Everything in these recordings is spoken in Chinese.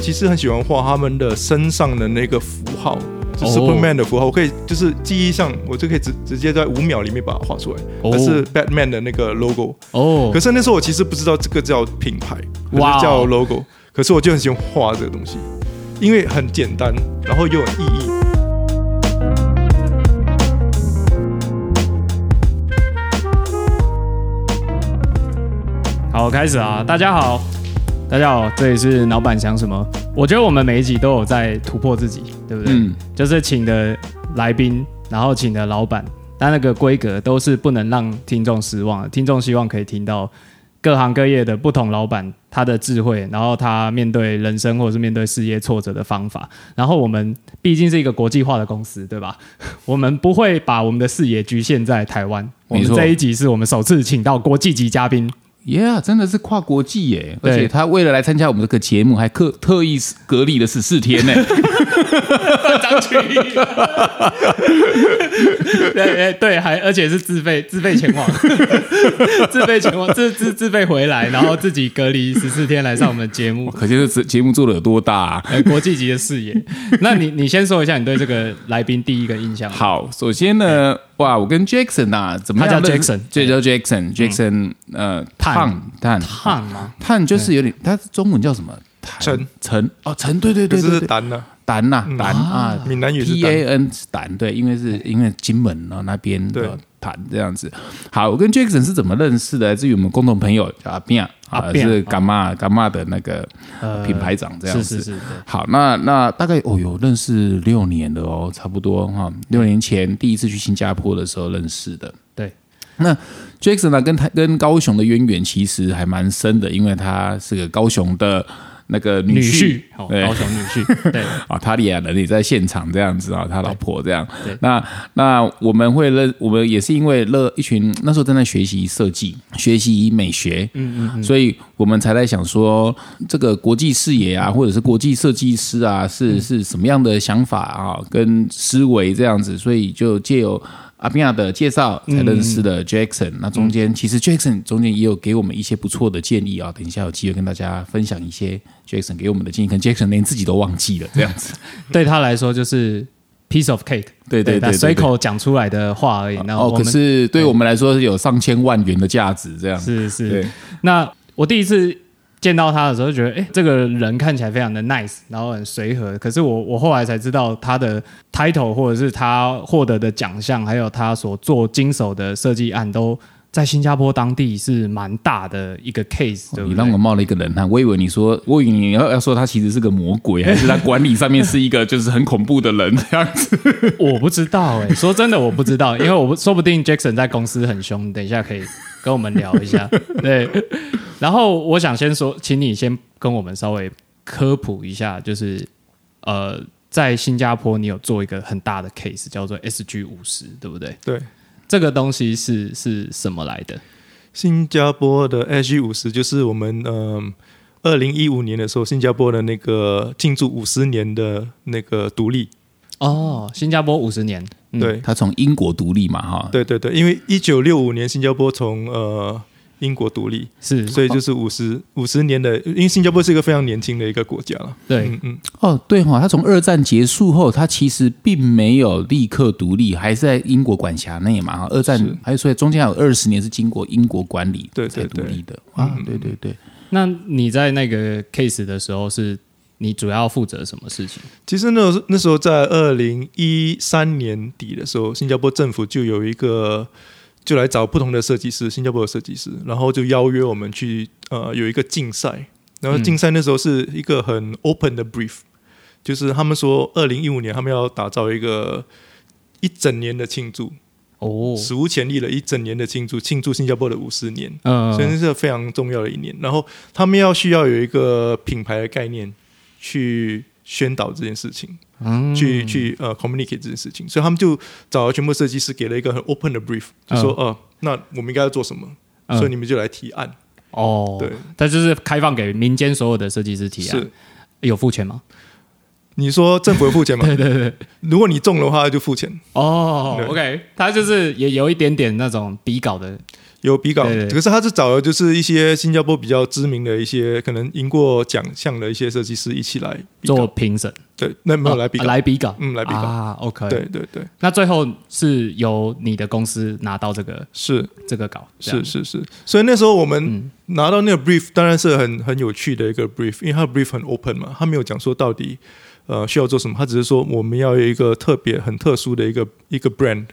其实很喜欢画他们的身上的那个符号，就哦 Superman 的符号，我可以就是记忆上，我就可以直直接在五秒里面把它画出来。哦还是 Batman 的那个 logo，哦可，是那时候我其实不知道这个叫品牌，可哇叫 logo，可是我就很喜欢画这个东西，因为很简单，然后又有意义。好，开始啊！大家好，大家好，这里是老板想什么？我觉得我们每一集都有在突破自己，对不对？嗯，就是请的来宾，然后请的老板，但那个规格都是不能让听众失望的。听众希望可以听到各行各业的不同老板他的智慧，然后他面对人生或者是面对事业挫折的方法。然后我们毕竟是一个国际化的公司，对吧？我们不会把我们的视野局限在台湾。我们这一集是我们首次请到国际级嘉宾，Yeah，真的是跨国际耶！而且他为了来参加我们这个节目，还特特意隔离了十四天呢。张曲艺，对对对，还而且是自费 自费前往，自费前往自自自费回来，然后自己隔离十四天来上我们的节目，可见这节目做的有多大、啊。呃，国际级的视野。那你你先说一下你对这个来宾第一个印象。，好，首先呢，哇，我跟 Jackson 啊，怎么样他叫 Jackson 这，叫 Jackson，Jackson，呃，碳碳吗？碳就是有点，它中文叫什么？陈陈哦，陈，对对对是单呢，胆呐胆啊，闽南语是 T A N 胆，对，因为是因为金门啊那边对的胆这样子。好，我跟 Jackson 是怎么认识的？来自于我们共同朋友叫阿变啊，是干妈干妈的那个呃品牌长这样子。是是是，好，那那大概哦，有认识六年了哦，差不多哈。六年前第一次去新加坡的时候认识的。对，那 Jackson 呢，跟他跟高雄的渊源其实还蛮深的，因为他是个高雄的那个女婿。高雄女婿，对，啊，塔里亚人也在现场这样子啊，他老婆这样。对。那那我们会认，我们也是因为乐一群那时候正在学习设计、学习美学，嗯嗯，所以我们才在想说，这个国际视野啊，或者是国际设计师啊，是是什么样的想法啊，跟思维这样子，所以就借由。阿比亚的介绍才认识了 Jackson，、那中间其实 Jackson 中间也有给我们一些不错的建议啊，等一下有机会跟大家分享一些 Jackson 给我们的建议，可能 Jackson 连自己都忘记了这样子。对他来说就是 piece of cake，他对对对对随口讲出来的话而已。然后哦，我们可是对我们来说是有上千万元的价值，这样是是对，那我第一次见到他的时候，就觉得哎，诶这个人看起来非常的 nice，然后很随和。可是我我后来才知道他的 title 或者是他获得的奖项，还有他所做经手的设计案，都在新加坡当地是蛮大的一个 case，对不对？你让我冒了一个冷汗，我以为你说，我以为你要要说他其实是个魔鬼，还是他管理上面是一个就是很恐怖的人这样子。我不知道哎、说真的我不知道，因为我不说不定 Jackson 在公司很凶，等一下可以跟我们聊一下。对，然后我想先说，请你先跟我们稍微科普一下，就是呃，在新加坡你有做一个很大的 case 叫做 SG 五十，对不对？对，这个东西是是什么来的？新加坡的 SG 五十就是我们嗯，二零一五年的时候，新加坡的那个庆祝五十年的那个独立。哦，新加坡五十年，嗯，对，他从英国独立嘛，哈，对对对，因为一九六五年新加坡从呃英国独立，是，所以就是五十五十年的，因为新加坡是一个非常年轻的一个国家了。对嗯嗯，哦，对哈、他从二战结束后，他其实并没有立刻独立，还是在英国管辖内嘛，哈。二战还有所以中间还有二十年是经过英国管理对才对对独立的啊，对对对。那你在那个 case 的时候，是你主要负责什么事情？其实那时候那时候在二零一三年底的时候，新加坡政府就有一个就来找不同的设计师，新加坡的设计师，然后就邀约我们去呃有一个竞赛，然后竞赛那时候是一个很 open 的 brief，、就是他们说二零一五年他们要打造一个一整年的庆祝，哦，史无前例的一整年的庆祝，庆祝新加坡的五十年。嗯所以这是非常重要的一年。然后他们要需要有一个品牌的概念去宣导这件事情，嗯去去呃 communicate 这件事情。所以他们就找了全部设计师，给了一个很 open 的 brief，就说哦、呃那我们应该要做什么？嗯所以你们就来提案。哦，对，他就是开放给民间所有的设计师提案，是有付钱吗？你说政府会付钱吗？对对对，如果你中的话就付钱。哦对，OK，他就是也有一点点那种底稿的有比稿，可是他是找了就是一些新加坡比较知名的一些可能赢过奖项的一些设计师一起来做评审，对，那没有来比稿，哦来比稿，嗯，来比稿，啊，OK，对，对对，那最后是由你的公司拿到这个是。这个稿，是是是，所以那时候我们嗯。拿到那个 brief，当然是很很有趣的一个 brief，因为他的 brief 很 open 嘛，他没有讲说到底呃需要做什么，他只是说我们要有一个特别很特殊的一个一个 brand，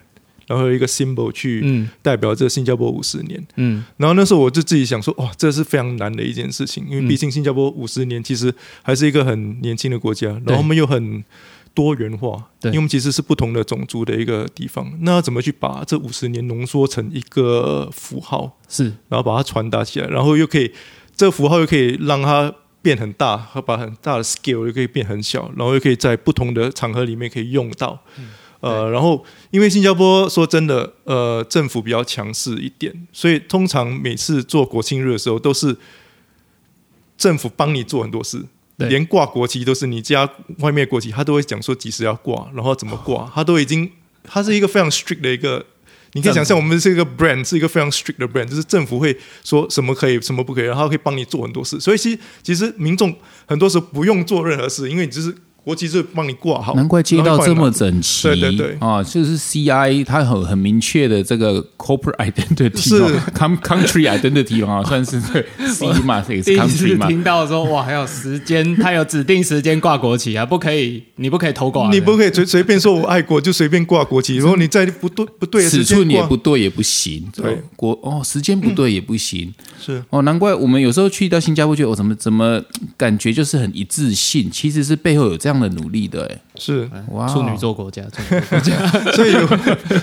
然后有一个 symbol 去嗯。代表这新加坡五十年。嗯。然后那时候我就自己想说，哇，这是非常难的一件事情，因为嗯。毕竟新加坡五十年其实还是一个很年轻的国家，然后我们又很多元化，因为我们其实是不同的种族的一个地方，那要怎么去把这五十年浓缩成一个符号？是。然后把它传达起来，然后又可以这个符号又可以让它变很大，和把很大的 scale 又可以变很小，然后又可以在不同的场合里面可以用到。呃，然后因为新加坡说真的，呃，政府比较强势一点，所以通常每次做国庆日的时候，都是政府帮你做很多事，连挂国旗都是你家外面的国旗，他都会讲说几时要挂，然后怎么挂，他都 已经，他是一个非常 strict 的一个。你可以想象，我们是一个 brand，是一个非常 strict 的 brand，就是政府会说什么可以，什么不可以，然后他可以帮你做很多事。所以其实其实民众很多时候不用做任何事，因为你就是国旗是帮你挂好，难怪街道这么整齐，对对对啊，就是 CI 它很很明确的这个 corporate identity 是。country identity 啊，算是对 C 嘛，这也是 country 嘛，听到说哇，还有时间，它有指定时间挂国旗啊，不可以，你不可以偷挂，你不可以随 随便说我爱国就随便挂国旗，如果你在不对不对的尺时间挂。寸也不，对也不行，对。哦国哦时间不对也不行，是。哦，难怪我们有时候去到新加坡，觉得我、哦、怎么怎么感觉就是很一致性，其实是背后有这样的努力的，哎，是，处女座国家，处女座国家。所以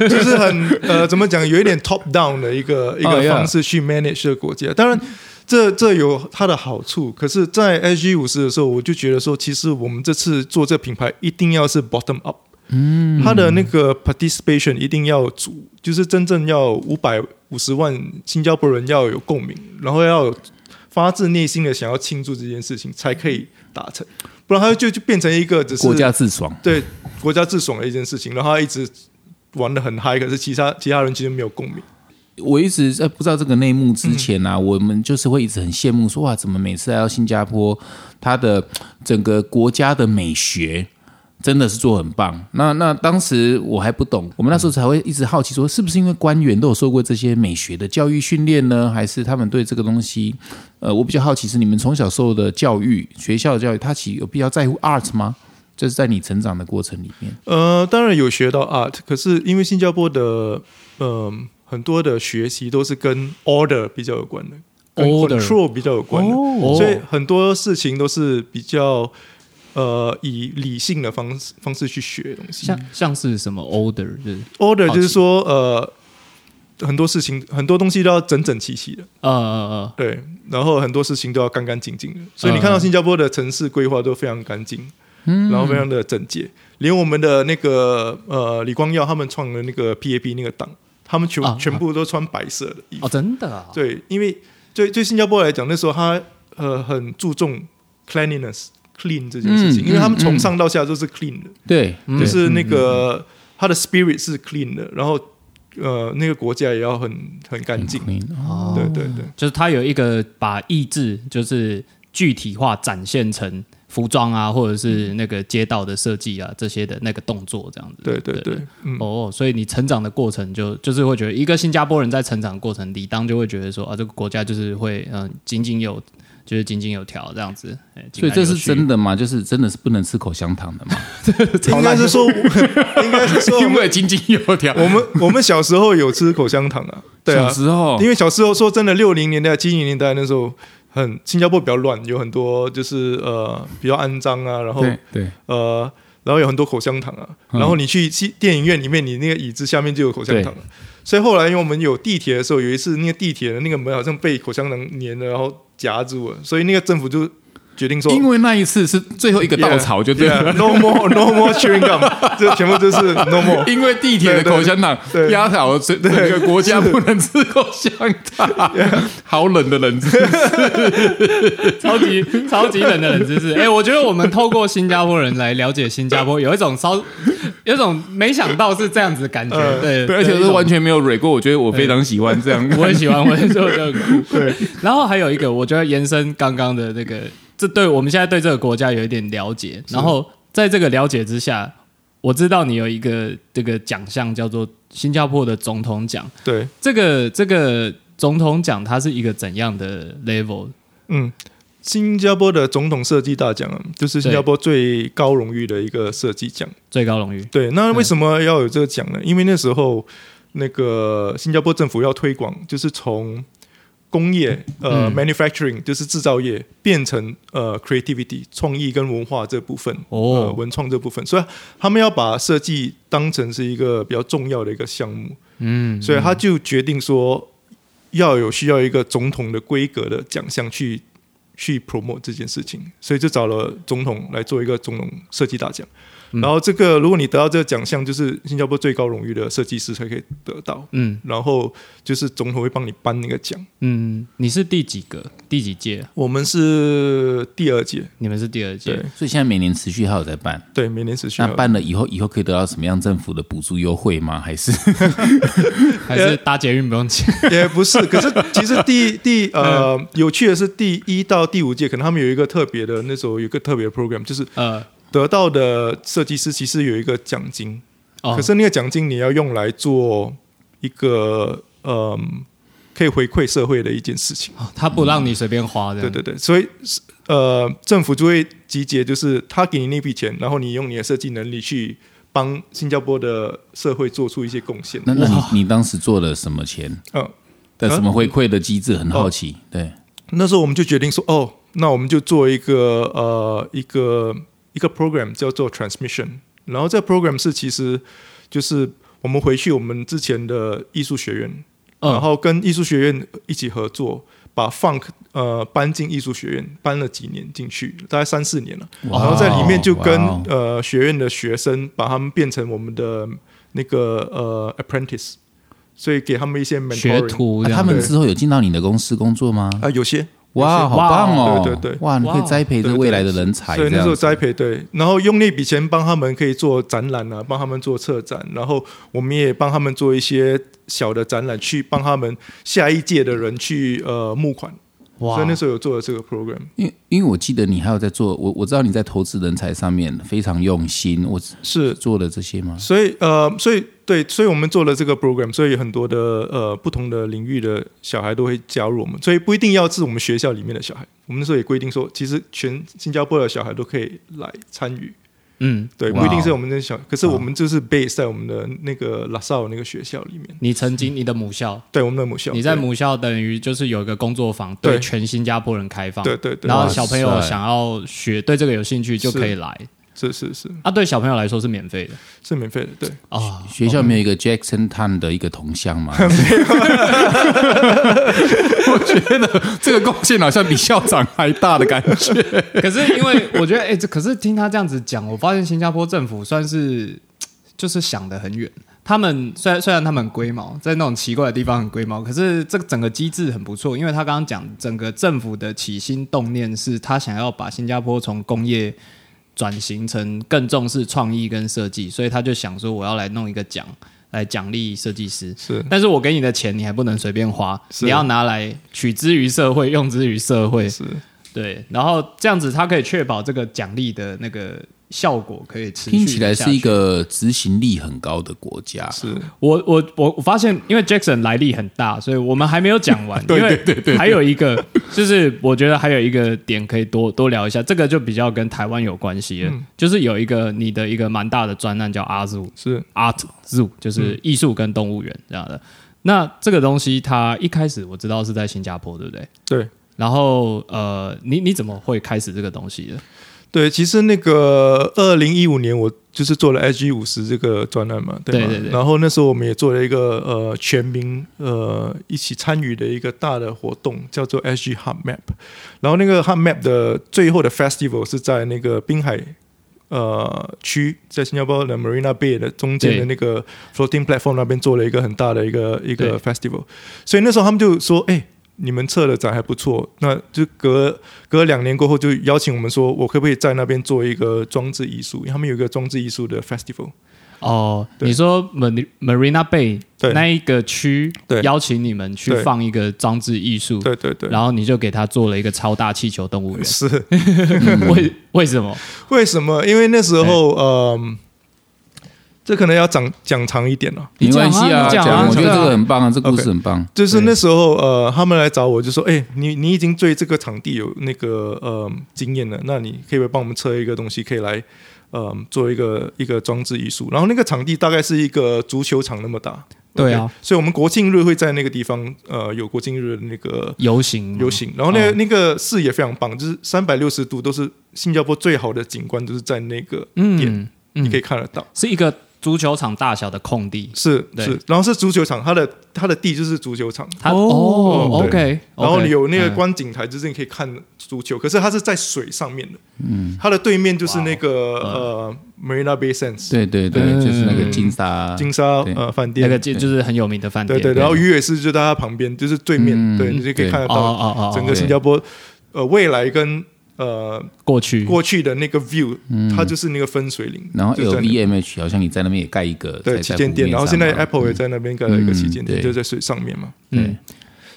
就是很呃，怎么讲，有一点 top down 的一个一哦个方式去 manage 这个国家。当然，这这有它的好处，可是，在 SG 五十的时候，我就觉得说，其实我们这次做这品牌一定要是 bottom up。嗯，它的那个 participation 一定要足，就是真正要五百五十万新加坡人要有共鸣，然后要有发自内心的想要庆祝这件事情，才可以达成，不然他就就变成一个只是国家自爽。对国家自爽的一件事情，然后他一直玩的很嗨，可是其他其他人其实没有共鸣。我一直在不知道这个内幕之前嗯啊，我们就是会一直很羡慕说哇，怎么每次来到新加坡，它的整个国家的美学真的是做很棒。那那当时我还不懂，我们那时候才会一直好奇说，是不是因为官员都有受过这些美学的教育训练呢？还是他们对这个东西？呃，我比较好奇是你们从小受的教育，学校的教育，他其实有必要在乎 art 吗？这是在你成长的过程里面，呃，当然有学到 art，可是因为新加坡的呃很多的学习都是跟 order 比较有关的跟 Order control 比较有关的，哦所以很多事情都是比较呃以理性的方式方式去学东西。像像是什么 order 就是 order 就是说呃很多事情很多东西都要整整齐齐的。呃呃对，然后很多事情都要干干净净的，所以你看到新加坡的城市规划都非常干净，嗯，然后非常的整洁，连我们的那个呃李光耀他们创的那个 PAP 那个党，他们全、啊。全部都穿白色的衣服，哦，真的啊，对，因为对对新加坡来讲，那时候他呃很注重 cleanliness clean 这件事情，嗯因为他们嗯从上到下都是 clean 的，对，嗯就是那个他的 spirit 是 clean 的，然后呃那个国家也要很很干净，哦。对对对。就是他有一个把意志就是具体化展现成服装啊，或者是那个街道的设计啊这些的那个动作这样子。对对对，嗯，哦，所以你成长的过程就就是会觉得，一个新加坡人在成长的过程里，当就会觉得说啊，这个国家就是会嗯井井有就是井井有条这样子。哎所以这是真的的吗？就是真的是不能吃口香糖的吗？应该是说，应该是说因为井井有条。我们我们小时候有吃口香糖啊，对啊小，时候因为小时候说真的，六零年代、七零年代那时候很新加坡比较乱，有很多就是呃比较肮脏啊，然后对对，呃然后有很多口香糖啊，嗯。然后你去去电影院里面，你那个椅子下面就有口香糖啊。所以后来因为我们有地铁的时候，有一次那个地铁的那个门好像被口香糖粘了，然后夹住了，所以那个政府就决定说，因为那一次是最后一个稻草，就对了。Yeah, no more no more chewing gum，这全部就是 no more。因为地铁的口香糖压倒整整个国家不能吃口香糖，好冷的冷知识。超级超级冷的冷知识。哎、我觉得我们透过新加坡人来了解新加坡，有一种稍有一种没想到是这样子的感觉。呃对，对，而且是完全没有蕊过，我觉得我非常喜欢这样。我很喜欢，我很觉得很酷。对，然后还有一个，我觉得延伸刚刚的那个，这对我们现在对这个国家有一点了解。然后在这个了解之下，我知道你有一个这个奖项叫做新加坡的总统奖。对，这个这个总统奖它是一个怎样的 level？嗯，新加坡的总统设计大奖啊，就是新加坡最高荣誉的一个设计奖。最高荣誉？对，那为什么要有这个奖呢？因为那时候那个新加坡政府要推广，就是从工业呃、嗯。manufacturing 就是制造业变成呃 creativity 创意跟文化这部分哦。呃文创这部分，所以他们要把设计当成是一个比较重要的一个项目，嗯，所以他就决定说要有需要一个总统的规格的奖项去去 promote 这件事情，所以就找了总统来做一个总统设计大奖。嗯然后这个，如果你得到这个奖项，就是新加坡最高荣誉的设计师才可以得到。嗯然后就是总统会帮你颁那个奖。嗯，你是第几个？第几届？我们是第二届，你们是第二届对？所以现在每年持续还有在办。对，每年持续那办了以后，以后可以得到什么样政府的补助优惠吗？还是 还是搭捷运不用钱？也不是，可是其实第 第呃有趣的是第一到第五届，可能他们有一个特别的，那时候有一个特别的 program，就是呃，得到的设计师其实有一个奖金，哦可是那个奖金你要用来做一个嗯、可以回馈社会的一件事情。他不让你随便花的。对对对，所以呃，政府就会集结，就是他给你那笔钱，然后你用你的设计能力去帮新加坡的社会做出一些贡献。那那你你当时做了什么钱嗯，的什么回馈的机制？很好奇。对，那时候我们就决定说，哦，那我们就做一个呃一个一个 program 叫做 transmission，然后这个 program 是其实就是我们回去我们之前的艺术学院，嗯。然后跟艺术学院一起合作，把 funk 呃搬进艺术学院，搬了几年进去，大概三四年了，然后在里面就跟呃学院的学生把他们变成我们的那个呃 apprentice，所以给他们一些学徒他们之后有进到你的公司工作吗？啊、有些哇，好棒哦！对对对哇，你可以栽培这对对未来的人才，所以那时候栽培对，然后用那笔钱帮他们可以做展览啊，帮他们做策展，然后我们也帮他们做一些小的展览，去帮他们下一届的人去呃募款。哇所以那时候有做了这个 program。因为因为我记得你还有在做，我我知道你在投资人才上面非常用心，我是，做了这些吗？所以呃，所以对，所以我们做了这个 program，所以很多的呃不同的领域的小孩都会加入我们，所以不一定要是我们学校里面的小孩。我们那时候也规定说，其实全新加坡的小孩都可以来参与。嗯，对，不一定是我们的小，可是我们就是 base 在我们的那个拉萨那个学校里面，你曾经你的母校，对我们的母校，你在母校等于就是有一个工作坊，对对。全新加坡人开放。对对对，然后小朋友想要学，对这个有兴趣就可以来。是是是啊，对小朋友来说是免费的是免费的，对，啊。学校没有一个 Jackson Tan 的一个铜像吗？我觉得这个贡献好像比校长还大的感觉。可是因为我觉得，哎、这可是听他这样子讲，我发现新加坡政府算是就是想得很远。他们虽然虽然他们很龟毛，在那种奇怪的地方很龟毛，可是这个整个机制很不错，因为他刚刚讲整个政府的起心动念是他想要把新加坡从工业转型成更重视创意跟设计，所以他就想说我要来弄一个奖来奖励设计师。是但是我给你的钱你还不能随便花，你要拿来取之于社会，用之于社会。是对，然后这样子，他可以确保这个奖励的那个效果可以持续。听起来是一，个执行力很高的国家。是我我我我发现，因为 Jackson 来历很大，所以我们还没有讲完。对对对对还有一个就是，我觉得还有一个点可以多多聊一下，这个就比较跟台湾有关系了。嗯就是有一个你的一个蛮大的专案叫 Art Zoo 是 Art Zoo，就是艺术跟动物园这样的。那这个东西，它一开始我知道是在新加坡，对不对？对然后呃，你你怎么会开始这个东西的？对，其实那个二零一五年我就是做了 SG 五十这个专栏嘛，对吗？对对对然后那时候我们也做了一个呃全民呃一起参与的一个大的活动，叫做 SG Hub Map。然后那个 Hub Map 的最后的 Festival 是在那个滨海呃区，在新加坡的 Marina Bay 的中间的那个 Floating Platform 那边做了一个很大的一个一个 Festival。所以那时候他们就说：“哎、你们策的展还不错，那就隔隔两年过后，就邀请我们说，我可不可以在那边做一个装置艺术？因为他们有一个装置艺术的 festival。哦，对你说 Mar- Marina Bay 对那一个区对邀请你们去放一个装置艺术，对对对，然后你就给他做了一个超大气球动物园，是 为为什么？为什么？因为那时候，嗯、这可能要讲讲长一点了。没关系啊，你讲啊讲，我觉得这个很棒啊，这故事 OK 很棒。就是那时候，呃，他们来找我，就说：“哎、你你已经对这个场地有那个呃经验了，那你可以不可以帮我们测一个东西，可以来呃做一个一个装置艺术？然后那个场地大概是一个足球场那么大，对啊。所以我们国庆日会在那个地方，呃，有国庆日的那个游行，游行，然后那个、哦那个视野非常棒，就是三百六十度都是新加坡最好的景观，就是在那个点，嗯，你可以嗯，看得到。是一个足球场大小的空地，是是，然后是足球场，它的它的地就是足球场，它哦哦，OK，然后你有那个嗯。观景台，就是你可以看足球，可是它是在水上面的，嗯，它的对面就是那个呃 Marina Bay Sands 对对对，嗯。就是那个金沙，金沙呃饭店，那个就就是很有名的饭店，对对，然后鱼尾狮就在它旁边，就是对面，嗯对你就可以看得到哦哦，整个哦新加坡呃未来跟呃过去。过去的那个 view，它就是那个分水岭，然后就在那 LVMH 好像你在那边也盖一个对旗舰店，然后现在 Apple 也在在那边盖了一个旗舰店，嗯就在水上面嘛。嗯。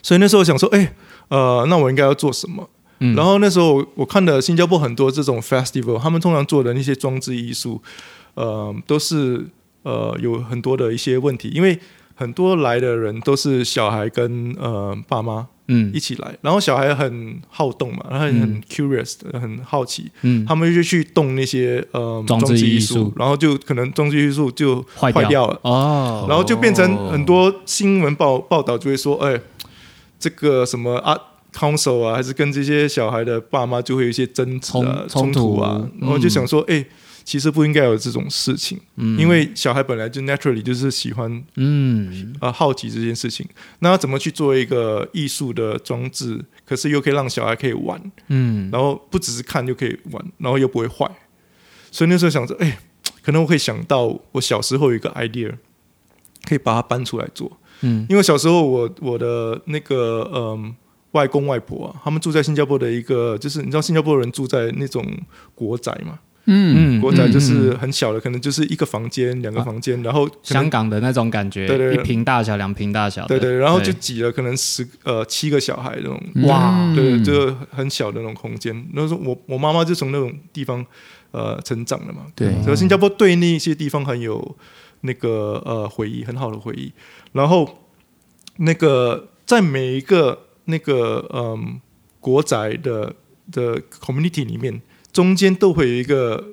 所以那时候想说，哎、呃，那我应该要做什么？嗯。然后那时候我看了新加坡很多这种 festival，他们通常做的那些装置艺术，呃，都是呃有很多的一些问题，因为很多来的人都是小孩跟呃爸妈嗯。一起来，然后小孩很好动嘛，然后很嗯。curious 的，很好奇，嗯，他们就去动那些呃装置艺术然后就可能装置艺术就坏坏掉了。哦，然后就变成很多新闻报报道就会说，哎，这个什么啊 council 啊，还是跟这些小孩的爸妈就会有一些争执啊、冲突突啊，嗯。然后就想说，哎，其实不应该有这种事情，因为小孩本来就 naturally 就是喜欢嗯。啊、好奇这件事情，那要怎么去做一个艺术的装置，可是又可以让小孩可以玩，嗯。然后不只是看就可以玩，然后又不会坏。所以那时候想着，哎、可能我可以想到我小时候有一个 idea，可以把它搬出来做。嗯。因为小时候我我的那个嗯外公外婆啊，他们住在新加坡的一个，就是你知道新加坡人住在那种国宅嘛，嗯嗯，国宅就是嗯。很小的，可能就是一个房间、两个房间，然后香港的那种感觉，对对对。一平大小、两平大小，对对，然后就挤了可能十呃七个小孩那种。哇。对，就很小的那种空间。那时候我我妈妈就从那种地方呃成长的嘛，对。所以新加坡对那些地方很有那个呃回忆，很好的回忆。然后那个在每一个那个嗯国宅的的 community 里面，中间都会有一个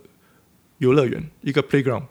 游乐园，一个 playground，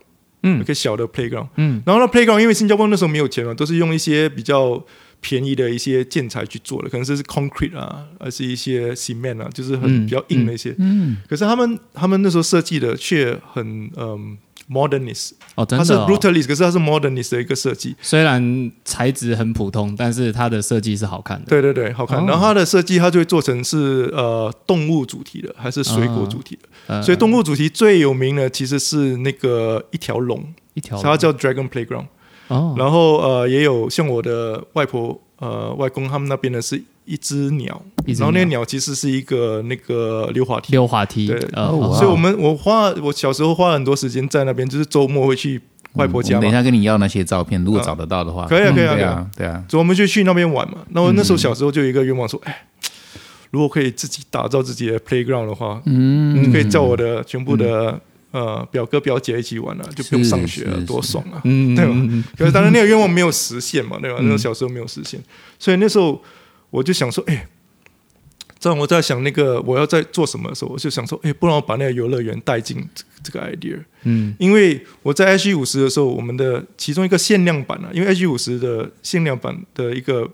嗯一个小的 playground。嗯然后那 playground 因为新加坡那时候没有钱嘛，都是用一些比较便宜的一些建材去做的，可能是 concrete 啊，而是一些 cement 啊，就是很嗯比较硬的一些。嗯，可是他们他们那时候设计的却很嗯 modernist，哦，真它是 brutalist，可是它是 modernist 的一个设计。虽然材质很普通，但是它的设计是好看的。对对对，好看。哦然后它的设计，它就会做成是呃动物主题的，还是水果主题的。呃所以动物主题最有名的其实是那个一条龙，一条它叫 Dragon Playground。哦，然后呃，也有像我的外婆呃外公他们那边的是一只鸟，然后那个鸟鸟其实是一个那个溜滑梯。溜滑梯，对。呃哦所以我们我花我小时候花了很多时间在那边，就是周末会去外婆家等一下跟你要那些照片，如果找得到的话，可以啊可以啊。可以啊对啊，对啊，所以我们就去那边玩嘛。那我那时候小时候就有一个愿望说，哎，如果可以自己打造自己的 playground 的话，嗯。就可以叫我的全部的呃表哥表姐一起玩了，就不用上学了多爽啊！嗯，对吧？可是当然那个愿望没有实现嘛，对吧？那时候小时候没有实现，所以那时候我就想说，哎，在我在想那个我要在做什么的时候，我就想说，哎，不然我把那个游乐园带进这这个 idea，嗯。因为我在 H 五十的时候，我们的其中一个限量版啊，因为 H 五十的限量版的一个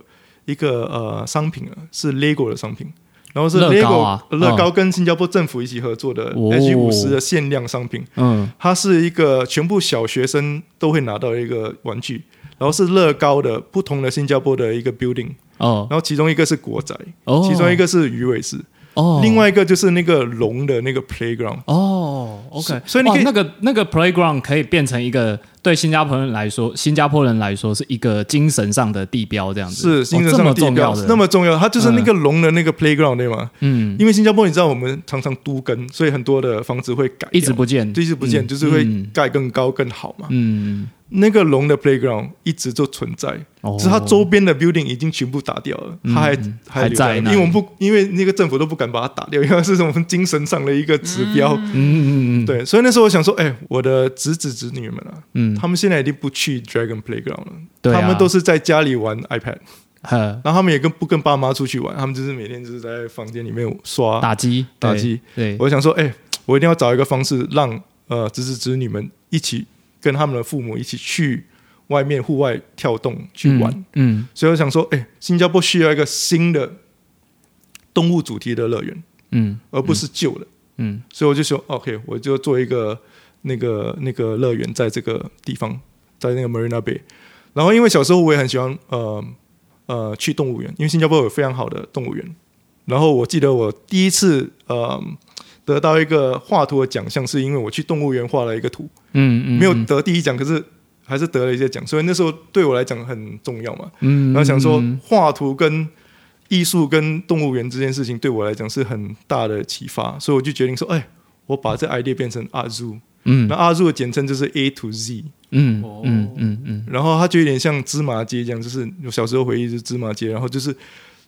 一个呃商品啊，是 LEGO 的商品，然后是 LEGO 啊乐高跟新加坡政府一起合作的哦。H 五十的限量商品，嗯。它是一个全部小学生都会拿到的一个玩具，然后是乐高的不同的新加坡的一个 building，哦。然后其中一个是国宅，哦，其中一个是鱼尾狮，哦，另外一个就是那个龙的那个 playground。哦，OK，所以你可以那个那个 playground 可以变成一个对新加坡人来说，新加坡人来说是一个精神上的地标，这样子。是精神上的地标那么重要，它就是那个龙的那个 playground 对吗？嗯，因为新加坡你知道我们常常都跟，所以很多的房子会改，一直不见，一直不见，嗯。就是会嗯。盖更高更好嘛。嗯，那个龙的 playground 一直就存在，哦。只是它周边的 building 已经全部打掉了，它还嗯还还在因为我们不，因为那个政府都不敢把它打掉，因为 它是我们精神上的一个指标。嗯嗯嗯，对，所以那时候我想说，哎，我的侄子侄女们啊，嗯，他们现在已经不去 Dragon Playground 了，对啊。他们都是在家里玩 iPad，呵。然后他们也跟不跟爸妈出去玩，他们就是每天就是在房间里面刷打击打击。对，我想说，哎、我一定要找一个方式让呃侄子侄女们一起跟他们的父母一起去外面户外跳动去玩。嗯，嗯。所以我想说，哎、新加坡需要一个新的动物主题的乐园，嗯。而不是旧的。嗯。所以我就说，OK，我就做一个那个那个乐园在这个地方，在那个 Marina Bay。然后因为小时候我也很喜欢呃呃去动物园，因为新加坡有非常好的动物园。然后我记得我第一次呃得到一个画图的奖项，是因为我去动物园画了一个图，嗯嗯，没有得第一奖，可是还是得了一些奖，所以那时候对我来讲很重要嘛。嗯，嗯，然后想说嗯画图跟艺术跟动物园这件事情对我来讲是很大的启发，所以我就决定说，哎，我把这 idea 变成阿 Zoo，嗯。那阿的简称就是 A to Z，嗯嗯嗯嗯。然后它就有点像芝麻街这样，就是我小时候回忆是芝麻街，然后就是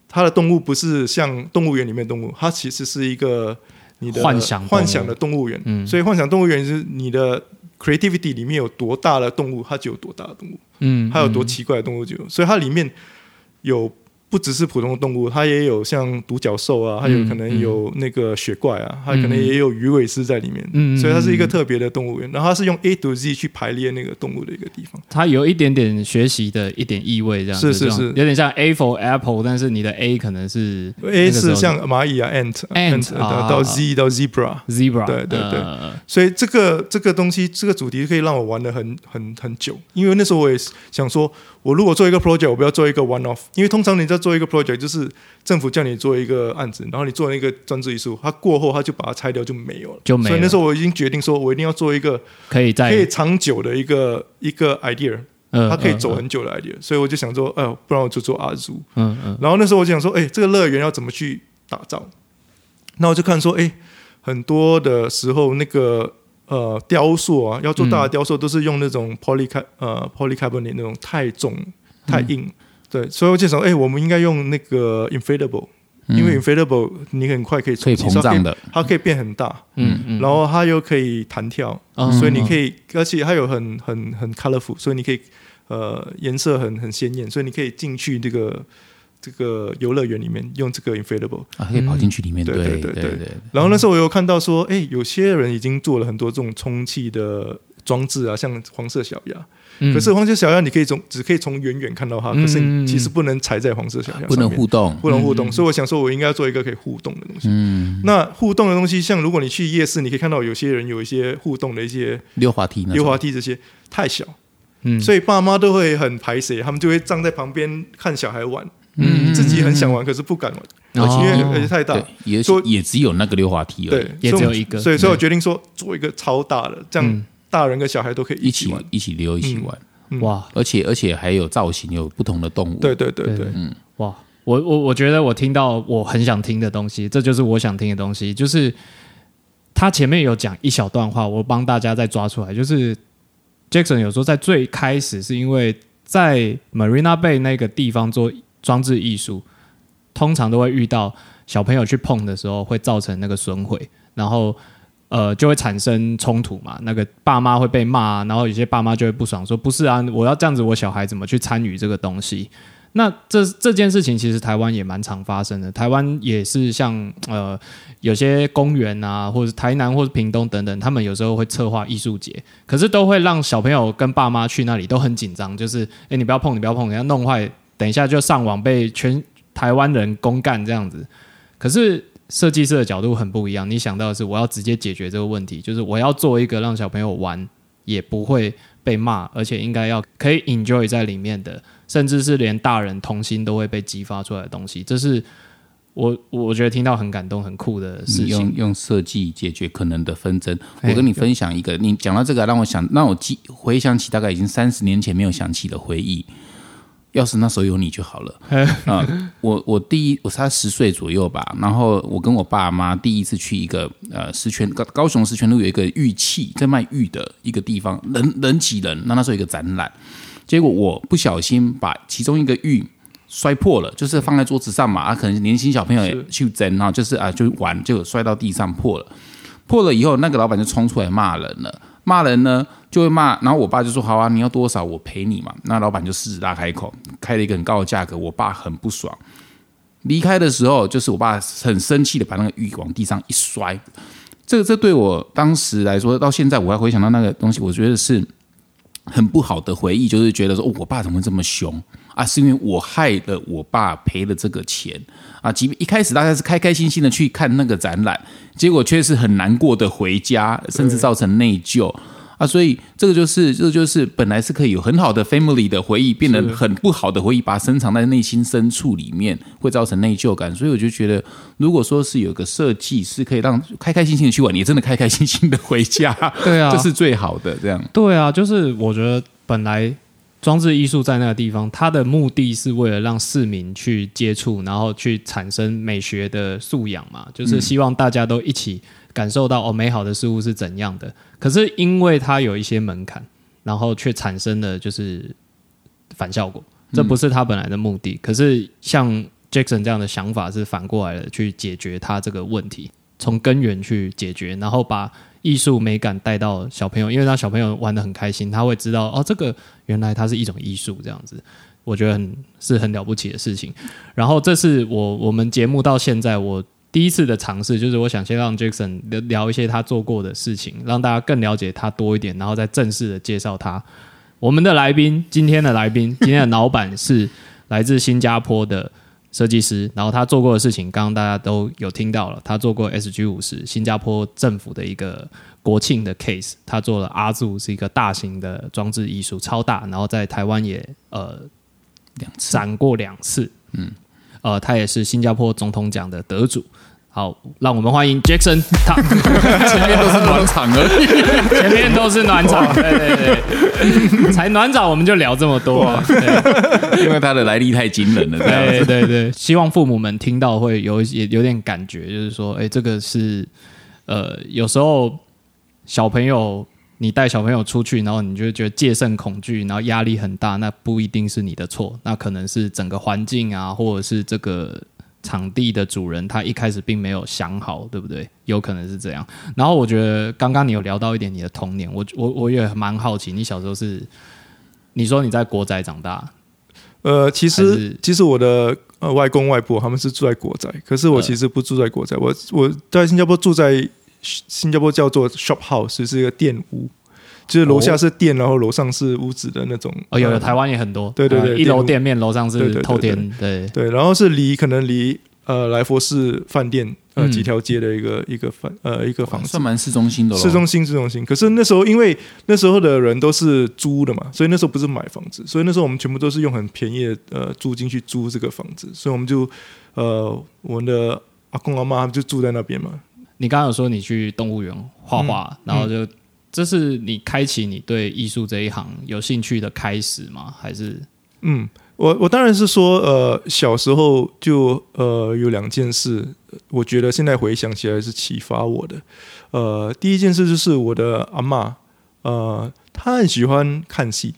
它的动物不是像动物园里面的动物，它其实是一个你的幻想幻想的动物园，嗯。所以幻想动物园就是你的 creativity 里面有多大的动物，它就有多大的动物。嗯，它有多奇怪的动物就有，所以它里面有不只是普通的动物，它也有像独角兽啊，它有可能有那个雪怪啊，它可能也有鱼尾狮在里面，嗯所以它是一个特别的动物园。然后它是用 A to Z 去排列那个动物的一个地方。它有一点点学习的一点意味，这样是是是。有点像 A for Apple，但是你的 A 可能是 A 是像蚂蚁啊 ant Ant，到 Z 到 zebra，Zebra，对对对。呃。所以这个这个东西这个主题可以让我玩的很很很久。因为那时候我也想说，我如果做一个 project，我不要做一个 one off，因为通常你在做一个 project 就是政府叫你做一个案子，然后你做那个装置艺术，它过后它就把它拆掉就没有了，就没了。所以那时候我已经决定说，我一定要做一个可以在可以长久的一个一个 idea，嗯它可以走呃很久的 idea，所以我就想说，呃，不然我就做阿祖。嗯嗯。然后那时候我就想说，哎，这个乐园要怎么去打造？那我就看说，哎，很多的时候那个呃雕塑啊，要做大的雕塑都是用那种 polycar 呃 polycarbonate 那种太重太硬，对，所以我就想，哎，我们应该用那个 inflatable，、因为 inflatable 你很快可以可以充气膨胀，的，它可以变很大，嗯嗯，然后它又可以弹跳，嗯所以你可以，而且它有很很很 colorful，所以你可以呃颜色很很鲜艳，所以你可以进去这个这个游乐园里面用这个 inflatable。啊，可以跑进去里面，对对对对。然后那时候我有看到说，哎，有些人已经做了很多这种充气的装置啊，像黄色小鸭。嗯。可是黄色小鸭你可以从只可以从远远看到它，可是你其实不能踩在黄色小鸭上面，不能互动，不能互动。所以我想说，我应该要做一个可以互动的东西。嗯，那互动的东西，像如果你去夜市，你可以看到有些人有一些互动的一些溜滑梯那溜滑梯这些太小，嗯。所以爸妈都会很排斥，他们就会站在旁边看小孩玩，嗯自己很想玩，可是不敢玩，哦因为而且太大，，也说也只有那个溜滑梯而对已，，也只有一个。所以所以我决定说做一个超大的，这样嗯。大人跟小孩都可以一起起玩。一起溜，一起玩，哇。而且而且还有造型，有不同的动物，对对对对，哇，我我我觉得我听到我很想听的东西，这就是我想听的东西，就是他前面有讲一小段话，我帮大家再抓出来，就是 Jackson 有说在最开始是因为在 Marina Bay 那个地方做装置艺术，通常都会遇到小朋友去碰的时候会造成那个损毁，然后。呃，就会产生冲突嘛。那个爸妈会被骂，然后有些爸妈就会不爽，说不是啊，我要这样子，我小孩怎么去参与这个东西？那这这件事情其实台湾也蛮常发生的，台湾也是像呃有些公园啊，或者台南或者屏东等等，他们有时候会策划艺术节，可是都会让小朋友跟爸妈去那里都很紧张，就是哎你不要碰，你不要碰，你要弄坏，等一下就上网被全台湾人公干这样子。可是设计师的角度很不一样，你想到的是我要直接解决这个问题，就是我要做一个让小朋友玩也不会被骂，而且应该要可以 enjoy 在里面的，甚至是连大人童心都会被激发出来的东西，这是我我觉得听到很感动、很酷的事情用情。用设计解决可能的纷争。哎我跟你分享一个，你讲到这个，让我想，让我记回想起大概已经三十年前没有想起的回忆。要是那时候有你就好了啊、我我第一我才十岁左右吧，然后我跟我爸妈第一次去一个呃石泉高高雄石泉路有一个玉器在卖玉的一个地方，人人挤人。那那时候有一个展览，结果我不小心把其中一个玉摔破了，就是放在桌子上嘛，啊，可能年轻小朋友也去争啊，就是啊就玩，就摔到地上破了。破了以后，那个老板就冲出来骂人了。骂人呢，就会骂，然后我爸就说：“好啊，你要多少我赔你嘛。”那老板就狮子大开口，开了一个很高的价格，我爸很不爽。离开的时候，就是我爸很生气的把那个玉往地上一摔。这个这对我当时来说，到现在我还回想到那个东西，我觉得是很不好的回忆，就是觉得说，哦，我爸怎么这么凶啊？是因为我害了我爸赔了这个钱啊。即便一开始大家是开开心心的去看那个展览，结果却是很难过的回家，甚至造成内疚。啊，所以这个就是，这个就是本来是可以有很好的 family 的回忆，变得很不好的回忆，把它深藏在内心深处里面，会造成内疚感。所以我就觉得，如果说是有个设计是可以让开开心心的去玩，你真的开开心心的回家，对啊这是最好的。这样，对啊，就是我觉得本来装置艺术在那个地方，它的目的是为了让市民去接触，然后去产生美学的素养嘛，就是希望大家都一起感受到哦，美好的事物是怎样的。可是因为它有一些门槛，然后却产生了就是反效果，这不是他本来的目的。可是像 Jackson 这样的想法是反过来的去解决他这个问题，从根源去解决，然后把艺术美感带到小朋友，因为让小朋友玩的很开心，他会知道哦，这个原来它是一种艺术这样子。我觉得很是很了不起的事情。然后这是我我们节目到现在我第一次的尝试，就是我想先让 Jackson 聊聊一些他做过的事情，让大家更了解他多一点，然后再正式的介绍他。我们的来宾，今天的来宾，今天的老板是来自新加坡的设计师，然后他做过的事情，刚刚大家都有听到了，他做过 SG 五十，新加坡政府的一个国庆的 case，他做了阿祖是一个大型的装置艺术，超大，然后在台湾也呃两次。展过两次，嗯，呃，他也是新加坡总统奖的得主。好，让我们欢迎 Jackson，他 前面都是暖场而已。前面都是暖场，对对对，才暖场我们就聊这么多，对。因为他的来历太惊人了。对对对，希望父母们听到会有也有点感觉，就是说，哎，这个是呃，有时候小朋友你带小朋友出去，然后你就觉得戒慎恐惧，然后压力很大，那不一定是你的错，那可能是整个环境啊，或者是这个场地的主人他一开始并没有想好，对不对？有可能是这样。然后我觉得刚刚你有聊到一点你的童年，我我我也蛮好奇，你小时候是你说你在国宅长大，呃，其实其实我的呃外公外婆他们是住在国宅，可是我其实不住在国宅，我我在新加坡住在新加坡叫做 shop house，是一个店屋，就是楼下是店，然后楼上是屋子的那种。哦，有有，呃台湾也很多。对对对呃一楼店店面，楼上是透天。对，对，然后是离可能离呃来佛寺饭店呃嗯几条街的一个一个饭呃一个房子算。蛮市中心的了。市中心，市中心。可是那时候，因为那时候的人都是租的嘛，所以那时候不是买房子，所以那时候我们全部都是用很便宜的呃租金去租这个房子，所以我们就呃我们的阿公阿妈他们就住在那边嘛。你刚刚有说你去动物园画画，嗯然后就这是你开启你对艺术这一行有兴趣的开始吗？还是嗯，我我当然是说，呃，小时候就呃有两件事，我觉得现在回想起来是启发我的。呃，第一件事就是我的阿嬷，呃，她很喜欢看戏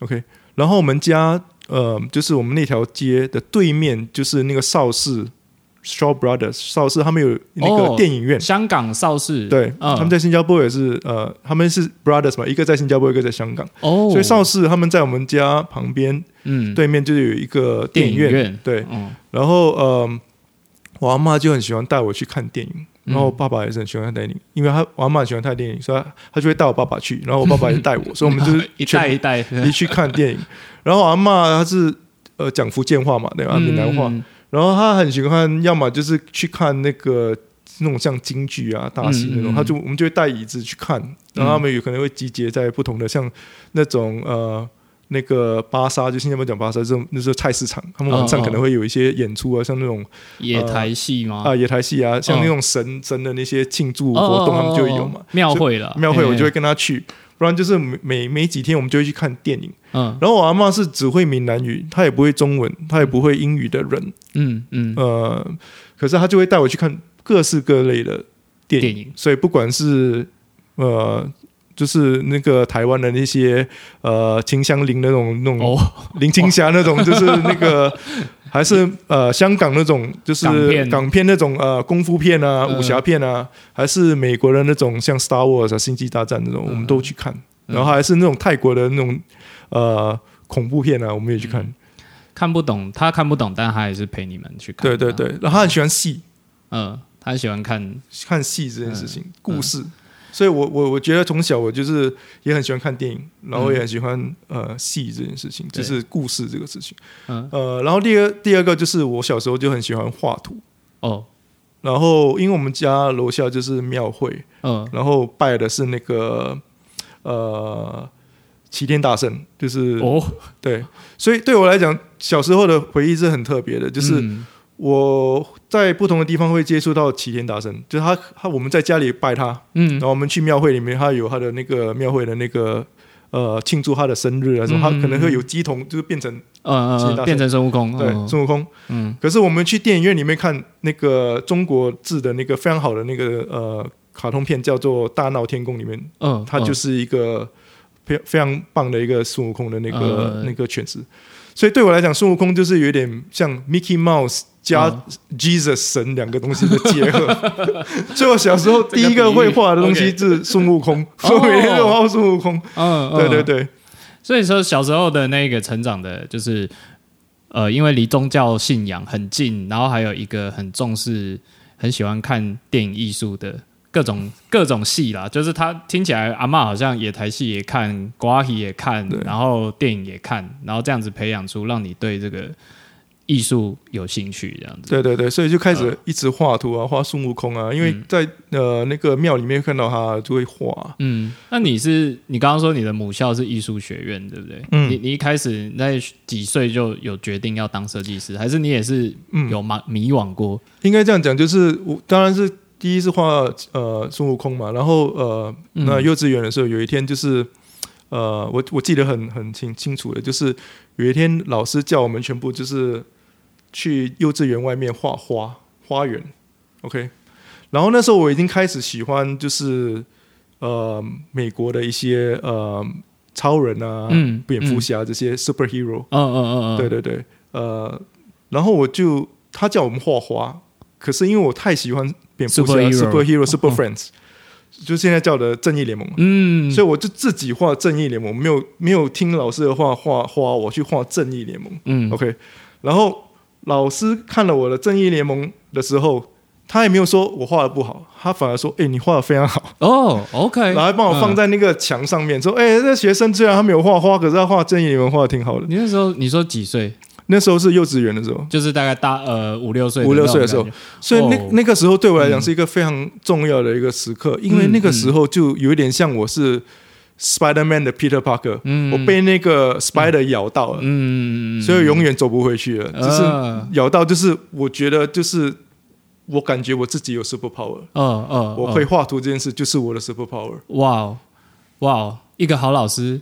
，OK，然后我们家呃就是我们那条街的对面就是那个邵氏 Shaw Brothers 邵氏，他们有那哦个电影院。香港邵氏？对，嗯。他们在新加坡也是，呃，他们是 brothers 嘛，一个在新加坡，一个在香港，哦，所以邵氏他们在我们家旁边，嗯，对面就有一个电影院，影院。对，嗯然后呃，我阿妈就很喜欢带我去看电影，嗯。然后我爸爸也是很喜欢看电影，因为他我阿妈很喜欢看电影，所以他他就会带我爸爸去，然后我爸爸也带我，所以我们就是一代一代。一去看电影。然后我阿妈她是呃讲福建话嘛，对吧？闽南话，嗯然后他很喜欢，要么就是去看那个那种像京剧啊、大戏那种，嗯嗯嗯他就我们就会带椅子去看，然后他们有可能会集结在不同的像那种呃。那个巴沙，就新加坡讲巴沙，这种那是菜市场，他们晚上可能会有一些演出啊，像那种野台戏吗？啊野台戏啊，像那种神神的那些庆祝活动，他们就会有嘛。庙会了，庙会我就会会跟他去，不然就是每每每几天我们就会去看电影。嗯。然后我阿妈是只会闽南语，她也不会中文，她也不会英语的人，嗯嗯。呃，可是她就会带我去看各式各类的电影，电影。所以不管是呃。就是那个台湾的那些呃秦香林那种那种哦。林青霞那种，就是那个还是呃香港那种就是港片那种呃功夫片啊、嗯武侠片啊，还是美国的那种像 Star Wars 啊、星际大战那种，我们都去看。嗯然后还是那种泰国的那种呃恐怖片啊，我们也去看。看不懂，他看不懂，但他还是陪你们去看。对对，对，然后他很喜欢戏，嗯，他喜欢看，看戏这件事嗯情，故事。所以我我我觉得从小我就是也很喜欢看电影，然后也很喜欢呃戏这件事情，就是故事这个事情。嗯。呃，然后第二第二个就是我小时候就很喜欢画图，哦，然后因为我们家楼下就是庙会，嗯。然后拜的是那个呃齐天大圣，就是、哦，对，所以对我来讲，小时候的回忆是很特别的，就是嗯我在不同的地方会接触到齐天大圣，就是他他我们在家里拜他，嗯。然后我们去庙会里面，他有他的那个庙会的那个呃庆祝他的生日啊什么，嗯他可能会有鸡童，就是变成变成孙悟空，对嗯。孙悟空。嗯。可是我们去电影院里面看那个中国制的那个非常好的那个呃卡通片，叫做《大闹天宫》里面，嗯，它就是是一个非非常棒的一个孙悟空的那个、嗯那个诠释。所以对我来讲，孙悟空就是有点像 Mickey Mouse 加嗯 Jesus 神两个东西的结合。所以我小时候第一个会画的东西是孙悟空，所以我每天都画孙悟空。嗯，嗯对对。对，所以说小时候的那个成长的，就是呃，因为离宗教信仰很近，然后还有一个很重视、很喜欢看电影艺术的各种各种戏啦。就是他听起来阿嬷好像也台戏也看，瓜戏也看，然后电影也看，然后这样子培养出让你对这个艺术有兴趣，这样子。对对对，所以就开始一直画图啊，画孙悟空啊，因为在呃那个庙里面看到他就会画。嗯，那你是你刚刚说你的母校是艺术学院，对不对？嗯你你一开始你在几岁就有决定要当设计师，还是你也是嗯有迷迷惘过？应该这样讲，就是我当然是第一是画呃孙悟空嘛，然后呃嗯那幼稚园的时候有一天就是呃我我记得很很清清楚的，就是有一天老师叫我们全部就是去幼稚园外面画花花园，OK，然后那时候我已经开始喜欢就是呃美国的一些呃超人啊、嗯蝙蝠侠这些 superhero，嗯嗯嗯嗯，对对对，呃，然后我就他叫我们画花，可是因为我太喜欢蝙蝠侠 Superhero superhero super friends，、就现在叫的正义联盟，嗯，所以我就自己画正义联盟，没有没有听老师的话画花，我去画正义联盟、嗯 o k 然后老师看了我的正义联盟的时候。他也没有说我画的不好，他反而说：“哎、你画的非常好。哦，OK，然后还帮我放嗯在那个墙上面，说：“哎、那学生虽然他没有画花，可是他画正义联盟画的挺好的。你那时候你说几岁？”那时候是幼稚园的时候，就是大概大呃五六岁，五六岁的时候，所以那、哦。那个时候对我来讲是一个非常重要的一个时刻，因为那个时候就有一点像我是 Spider Man 的 Peter Parker，、嗯。我被那个 Spider 咬到了，嗯，所以永远走不回去了。只是嗯咬到，就是我觉得就是我感觉我自己有 super power，、嗯嗯，我会画图这件事就是我的 super power。哇哦哇哦，一个好老师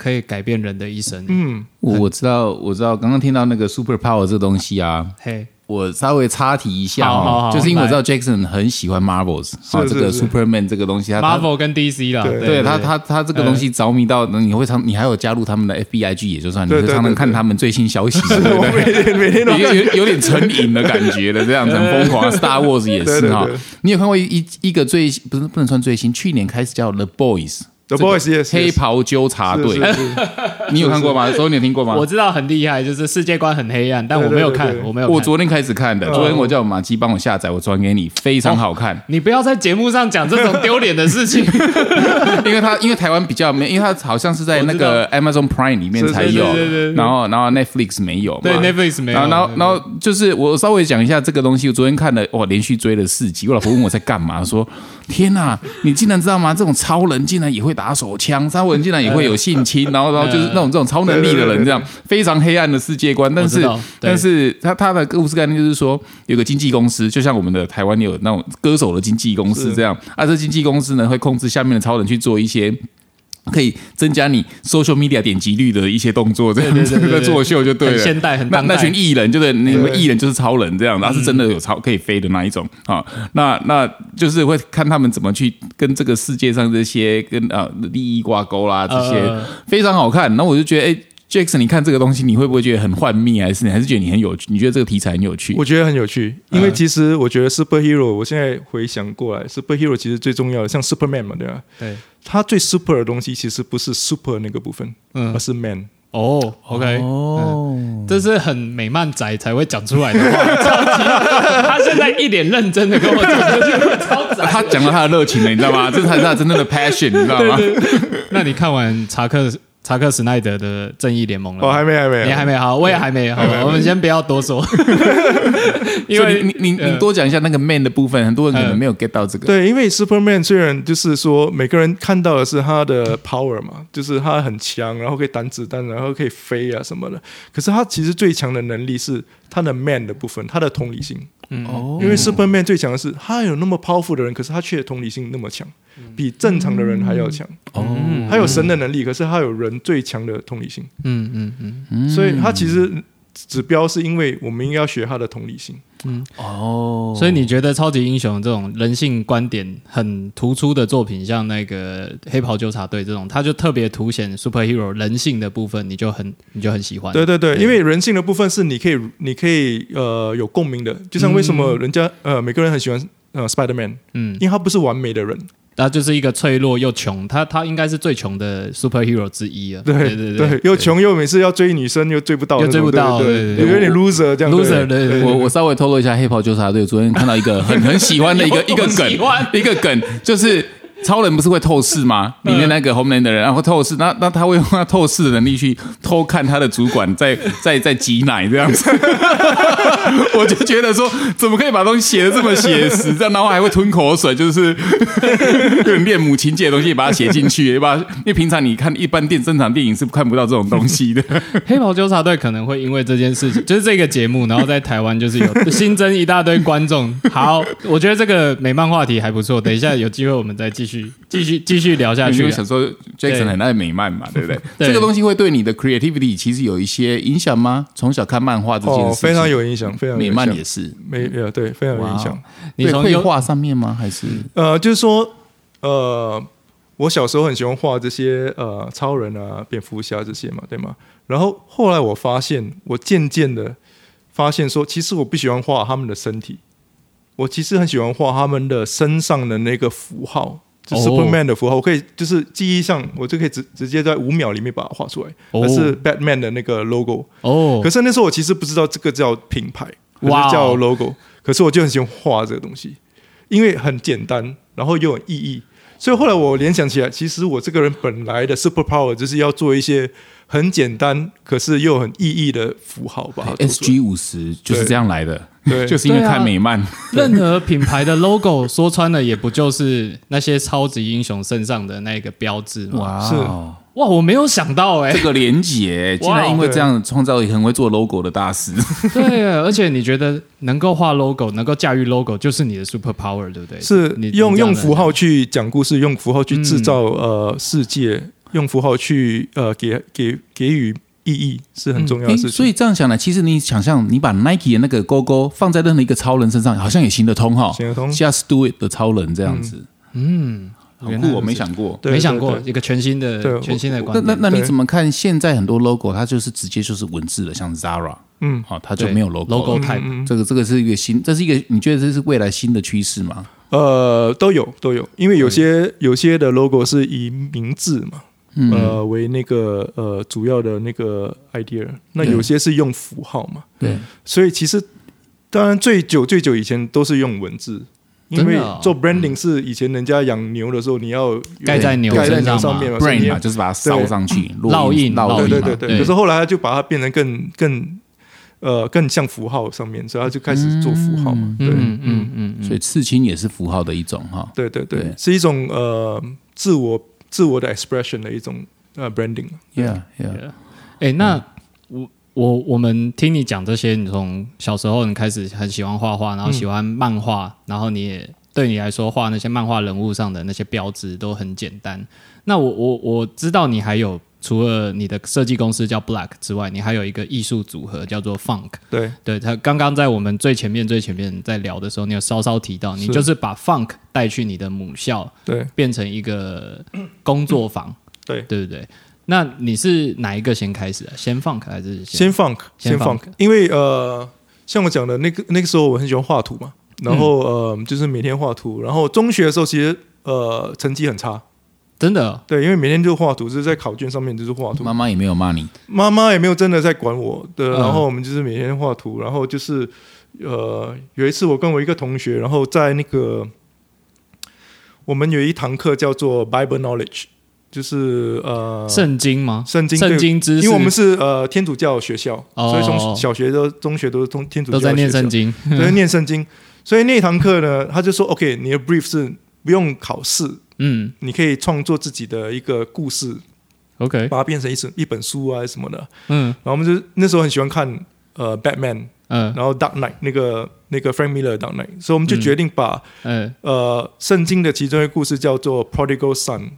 可以改变人的一生。嗯，我我知道，我知道，刚刚听到那个 super power 这个东西啊，嘿，我稍微插题一下好好好，哦就是因为我知道 Jackson 很喜欢 Marvels 啊，是这个 Superman 这个东西，Marvel 跟 DC 啦，对。对他他他这个东西着迷到，你会常你还有加入他们的 FBIG 也就算，你会常常看他们最新消息？每天每天都有有有点成瘾的感觉的，这样子很疯狂。Star Wars 也是哈。你有看过一一一个最不是不能算最新，去年开始叫 The Boys The 这个 Boys yes，黑袍纠察队，你有看过吗？所以你有听过吗？我知道很厉害，就是世界观很黑暗，但我没有看我没有。我昨天开始看的，嗯昨天我叫马基帮我下载，我传给你，非常好看。你不要在节目上讲这种丢脸的事情。因为他因为台湾比较没，因为他好像是在那个 Amazon Prime 里面才有然后然后 Netflix 没有，对，Netflix 没有。然后，然后，然后就是我稍微讲一下这个东西。我昨天看了，哇，连续追了四集。我老婆问我在干嘛，说：“天哪，你竟然知道吗？这种超人竟然也会打手枪，杀人竟然也会有性侵，然后，然后就是那种这种超能力的人，这样非常黑暗的世界观。但是但是他他的故事概念就是说，有个经纪公司，就像我们的台湾有那种歌手的经纪公司这样。啊，这经纪公司呢会控制下面的超人去做一些。可以增加你 social media 点击率的一些动作，这样在作秀就对了。现代很那那群艺人就是你们艺人就是超人这样，他是真的有超可以飞的那一种啊。那那就是会看他们怎么去跟这个世界上这些跟啊利益挂钩啦，这些呃非常好看。那我就觉得，哎，Jackson，你看这个东西，你会不会觉得很幻灭，还是你还是觉得你很有趣？你觉得这个题材很有趣？我觉得很有趣，因为其实我觉得 superhero，我现在回想过来 superhero 其实最重要的，像 Superman 嘛，对吧？对，他最 super 的东西其实不是 super 那个部分，嗯而是 man。哦，OK，哦，这是很美漫仔才会讲出来的话，超级。他现在一脸认真的跟我讲。他讲到他的热情了，你知道吗？这才是他真正的 passion，你知道吗？那你看完查克查克史奈德的《正义联盟》了吗？哦，还没，还没，你还没好，我也还没好，我们先不要多说，因为你你你多讲一下那个 man 的部分，很多人可能没有 get 到这个。对，因为 Superman 虽然就是说每个人看到的是他的 power 嘛，就是他很强，然后可以挡子弹，然后可以飞啊什么的。可是他其实最强的能力是他的 man 的部分，他的同理心。哦因为 Superman 最强的是他有那么 powerful 的人，可是他却同理心那么强，比正常的人还要强。哦，他有神的能力，可是他有人最强的同理心，嗯嗯嗯，所以他其实指标是因为我们应该要学他的同理心。哦，所以你觉得超级英雄这种人性观点很突出的作品，像那个黑袍纠察队这种，它就特别凸显 superhero 人性的部分，你就很你就很喜欢。对对对，因为人性的部分是你可以你可以呃有共鸣的，就像为什么人家呃每个人很喜欢呃 Spider Man，嗯，因为他不是完美的人，他就是一个脆弱又穷，他他应该是最穷的 superhero 之一啊。对对对，又穷又每次要追女生又追不到，又追不到对对？对对有点 loser 这样 loser 对。对对我我稍微透露一下黑袍纠察队，昨天看到一个很很喜欢的一个 一个我喜欢梗，一个梗就是。超人不是会透视吗？里面那个红人的人，然后透视，那那他会用他透视的能力去偷看他的主管在 在在挤奶这样子，我就觉得说，怎么可以把东西写的这么写实？这样，然后还会吞口水，就是 有点恋母情节的东西，把它写进去，也把因为平常你看一般电正常电影是看不到这种东西的。黑袍纠察队可能会因为这件事情，就是这个节目，然后在台湾就是有新增一大堆观众。好，我觉得这个美漫话题还不错，等一下有机会我们再继续继续继续聊下去啊。因为想说 Jackson 很爱美漫嘛，对不对？对这个东西会对你的 creativity 其实有一些影响吗？从小看漫画这件哦，事情，非常有影响，非常有美影响漫也是。没呃对，非常有影响。对你从幼绘画上面吗？还是呃，就是说，呃，我小时候很喜欢画这些呃超人啊、蝙蝠侠这些嘛，对吗？然后后来我发现，我渐渐的发现说，其实我不喜欢画他们的身体，我其实很喜欢画他们的身上的那个符号。Superman 的符号，我可以就是记忆上，我就可以直直接在五秒里面把它画出来。哦而是 Batman 的那个 logo，哦可，是那时候我其实不知道这个叫品牌，可哇哦是叫 logo。可是我就很喜欢画这个东西，因为很简单，然后又有意义。所以后来我联想起来，其实我这个人本来的 super power 就是要做一些很简单，可是又很意义的符号把它做出来。SG 五十就是这样来的？对 就是因为看美漫，任何品牌的 logo 说穿了也不就是那些超级英雄身上的那个标志吗？哇是哦，哇，我没有想到哎、这个连结 竟然因为这样创造一个很会做 logo 的大师。对，而且你觉得能够画 logo，能够驾驭 logo，就是你的 super power，对不对？是你用用符号去讲故事，用符号去制造、嗯呃世界，用符号去呃给给给予意义是很重要的事情。所以这样想来，其实你想象你把 Nike 的那个勾勾放在任何一个超人身上，好像也行得通哈。行得通。Just Do It 的超人这样子，嗯，好酷，我没想过。对没想过一个全新对的全新的观点。那那那你怎么看现在很多 logo 它就是直接就是文字的，像 Zara，嗯，好，它就没有 logo 了。logo type 嗯嗯。这个这个是一个新，这是一个你觉得这是未来新的趋势吗？呃，都有都有，因为有些有些的 logo 是以名字嘛，嗯。呃为那个呃主要的那个 idea，那有些是用符号嘛，对，所以其实当然最久最久以前都是用文字，因为做 branding 是以前人家养牛的时候你要盖在牛盖在身上嘛牛上面嘛，所以你 brain 要嘛，就是把它烧上去，烙印烙印嘛对对对对，可是后来他就把它变成更更呃更像符号上面，所以他就开始做符号嘛。对、嗯嗯嗯嗯，所以刺青也是符号的一种哈。对对对对。是一种呃自我自我的 expression 的一种呃 branding。Yeah, yeah. 哎、那我我我们听你讲这些，你从小时候你开始很喜欢画画，然后喜欢漫画，然后你也对你来说画那些漫画人物上的那些标志都很简单。那我我我知道你还有除了你的设计公司叫 Black 之外，你还有一个艺术组合叫做 Funk。对对他刚刚在我们最前面最前面在聊的时候，你有稍稍提到，你就是把 Funk 带去你的母校，对变成一个工作坊，对，对不对？那你是哪一个先开始的？先 Funk 还是先 funk 先先 funk funk，因为呃像我讲的那个那个时候我很喜欢画图嘛，然后、嗯呃就是每天画图，然后中学的时候其实呃成绩很差。真的对，因为每天就画图，就是在考卷上面就是画图。妈妈也没有骂你，妈妈也没有真的在管我的，嗯然后我们就是每天画图，然后就是呃，有一次我跟我一个同学，然后在那个我们有一堂课叫做 Bible Knowledge，就是呃圣经吗？圣经圣经知识，因为我们是呃天主教学校，哦所以从小学到中学都是通天主教都在念圣，经。都在念圣经。所以那堂课呢，他就说：“OK，你的 brief 是不用考试，嗯。你可以创作自己的一个故事，，OK，把它变成一本一本书啊什么的。”嗯。然后我们就那时候很喜欢看呃 Batman，嗯。然后 Dark Knight 那个那个 Frank Miller 的 Dark Knight，所以我们就决定把、嗯呃圣经的其中一个故事叫做 Prodigal Son。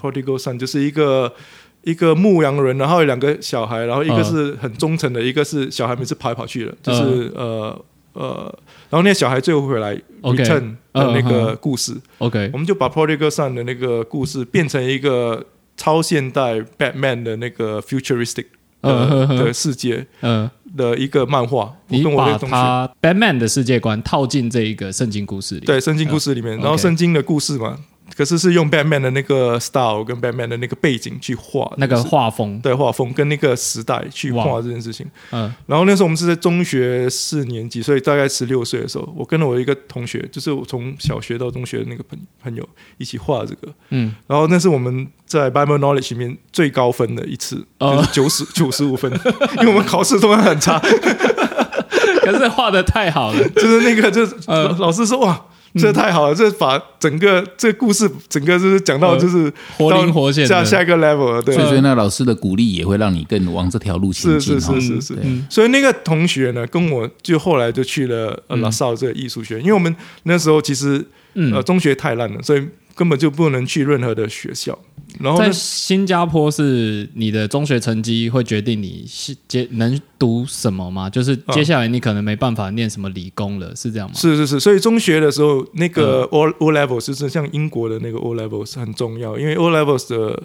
Prodigal Son 就是一个一个牧羊人，然后有两个小孩，然后一个嗯。是很忠诚的，一个是小孩每次跑来跑去的，就是、呃呃，然后那个小孩最后回来 return 的那个故事。，OK，我们就把 Prodigal Son 的那个故事变成一个超现代 Batman 的那个 futuristic 嗯的世界呃，的一个漫画。我你把跟我的同学他 Batman 的世界观套进这一个圣经故事里。对圣经故事里面，然后圣经的故事嘛，可是是用 Batman 的那个 style 跟 Batman 的那个背景去画那个就是画风，对画风跟那个时代去哇画这件事情。嗯然后那时候我们是在中学四年级，所以大概十六岁的时候，我跟了我一个同学，就是我从小学到中学的那个朋朋友一起画这个。嗯，然后那是我们在 Bible Knowledge 里面最高分的一次，哦就是九十九十五分，因为我们考试都很差，可是画的太好了。就是那个就是呃老老师说哇。这太好了！这把整个这个故事整个就是讲到就是活灵活现下下一个 level 了，对所以，所以那老师的鼓励也会让你更往这条路前是进是。是是是是。所以那个同学呢，跟我就后来就去了拉萨这个艺术学院，因为我们那时候其实嗯呃中学太烂了，所以根本就不能去任何的学校。然后在，新加坡是你的中学成绩会决定你是接能读什么吗？就是接下来你可能没办法念什么理工了，是这样吗？是是是，所以中学的时候那个嗯 O O levels 就是像英国的那个 O levels 是很重要，因为 O levels 的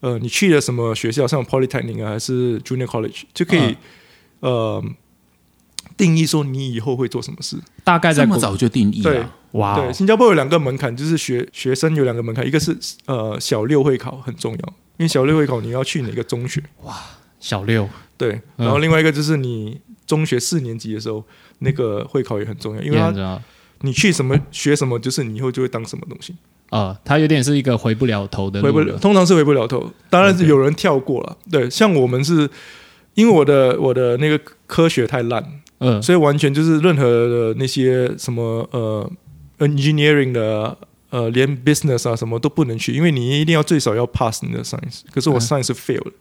呃你去了什么学校，像 Polytechnic 啊还是 Junior College 就可以、嗯呃定义说你以后会做什么事。大概这么早就定义对了，哇哦对，新加坡有两个门槛，就是学学生有两个门槛，一个是呃小六会考很重要，因为小六会考你要去哪个中学，哇小六对，嗯然后另外一个就是你中学四年级的时候那个会考也很重要，因为它。你去什么学什么，就是你以后就会当什么东西，呃，它有点是一个回不了头的回不了。通常是回不了头。当然是有人跳过了，对，像我们是因为我的我的那个科学太烂，嗯。所以完全就是任何的那些什么呃 engineering 的呃连 business 啊什么都不能去，因为你一定要最少要 pass 你的 science。可是我嗯。science 是 fail 的，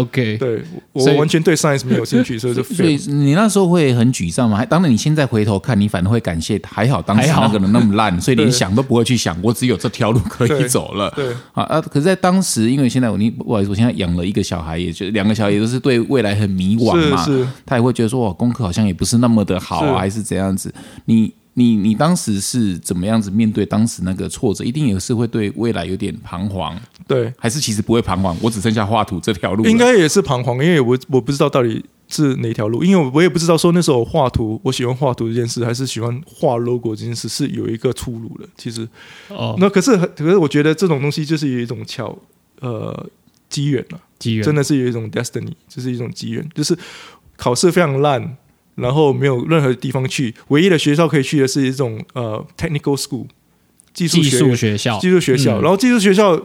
，OK，对我完全对 science 没有兴趣，所以就所以。你那时候会很沮丧吗？还当然，你现在回头看，你反而会感谢，还好当时那个人那么烂，所以连想都不会去想，我只有这条路可以走了。对啊啊！可是，在当时，因为现在我你不好意思，我现在养了一个小孩，也就两个小孩也都是对未来很迷惘嘛，是是，他也会觉得说，哇，功课好像也不是那么的好啊，还是怎样子？你你你当时是怎么样子面对当时那个挫折？一定也是会对未来有点彷徨，对，还是其实不会彷徨？我只剩下画图这条路，应该也是彷徨，因为我我不知道到底是哪条路，因为我也不知道说那时候画图，我喜欢画图这件事，还是喜欢画 logo 这件事是有一个出路的。其实，哦，那可是可是我觉得这种东西就是有一种巧呃机缘了、机缘真的是有一种 destiny，就是一种机缘，就是考试非常烂，然后没有任何地方去，唯一的学校可以去的是一种呃 technical school 技术技术学校，技术学校，嗯。然后技术学校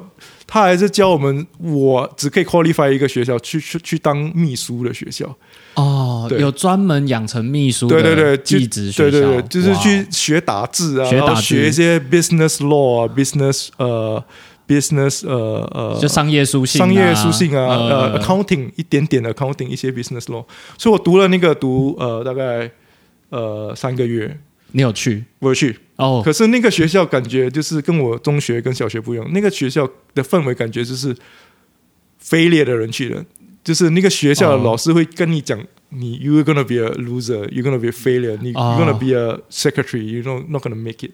他还是教我们，我只可以 qualify 一个学校去去去当秘书的学校，哦，有专门养成秘书对对对，职学校，对对对，就是去学打字啊，然后学打字。学一些 business law 啊，business 呃 business 呃呃就商业书信啊、商业书信啊，呃呃，accounting 一点点的 accounting 一些 business law，所以我读了那个读呃大概呃三个月，你有去我有去，哦？可是那个学校感觉就是跟我中学跟小学不一样，那个学校的氛围感觉就是非列的人去的，就是那个学校老师会跟你讲，你 you are gonna be a loser, you're gonna be a failure, 你、哦 you're gonna be a secretary, you know not gonna make it。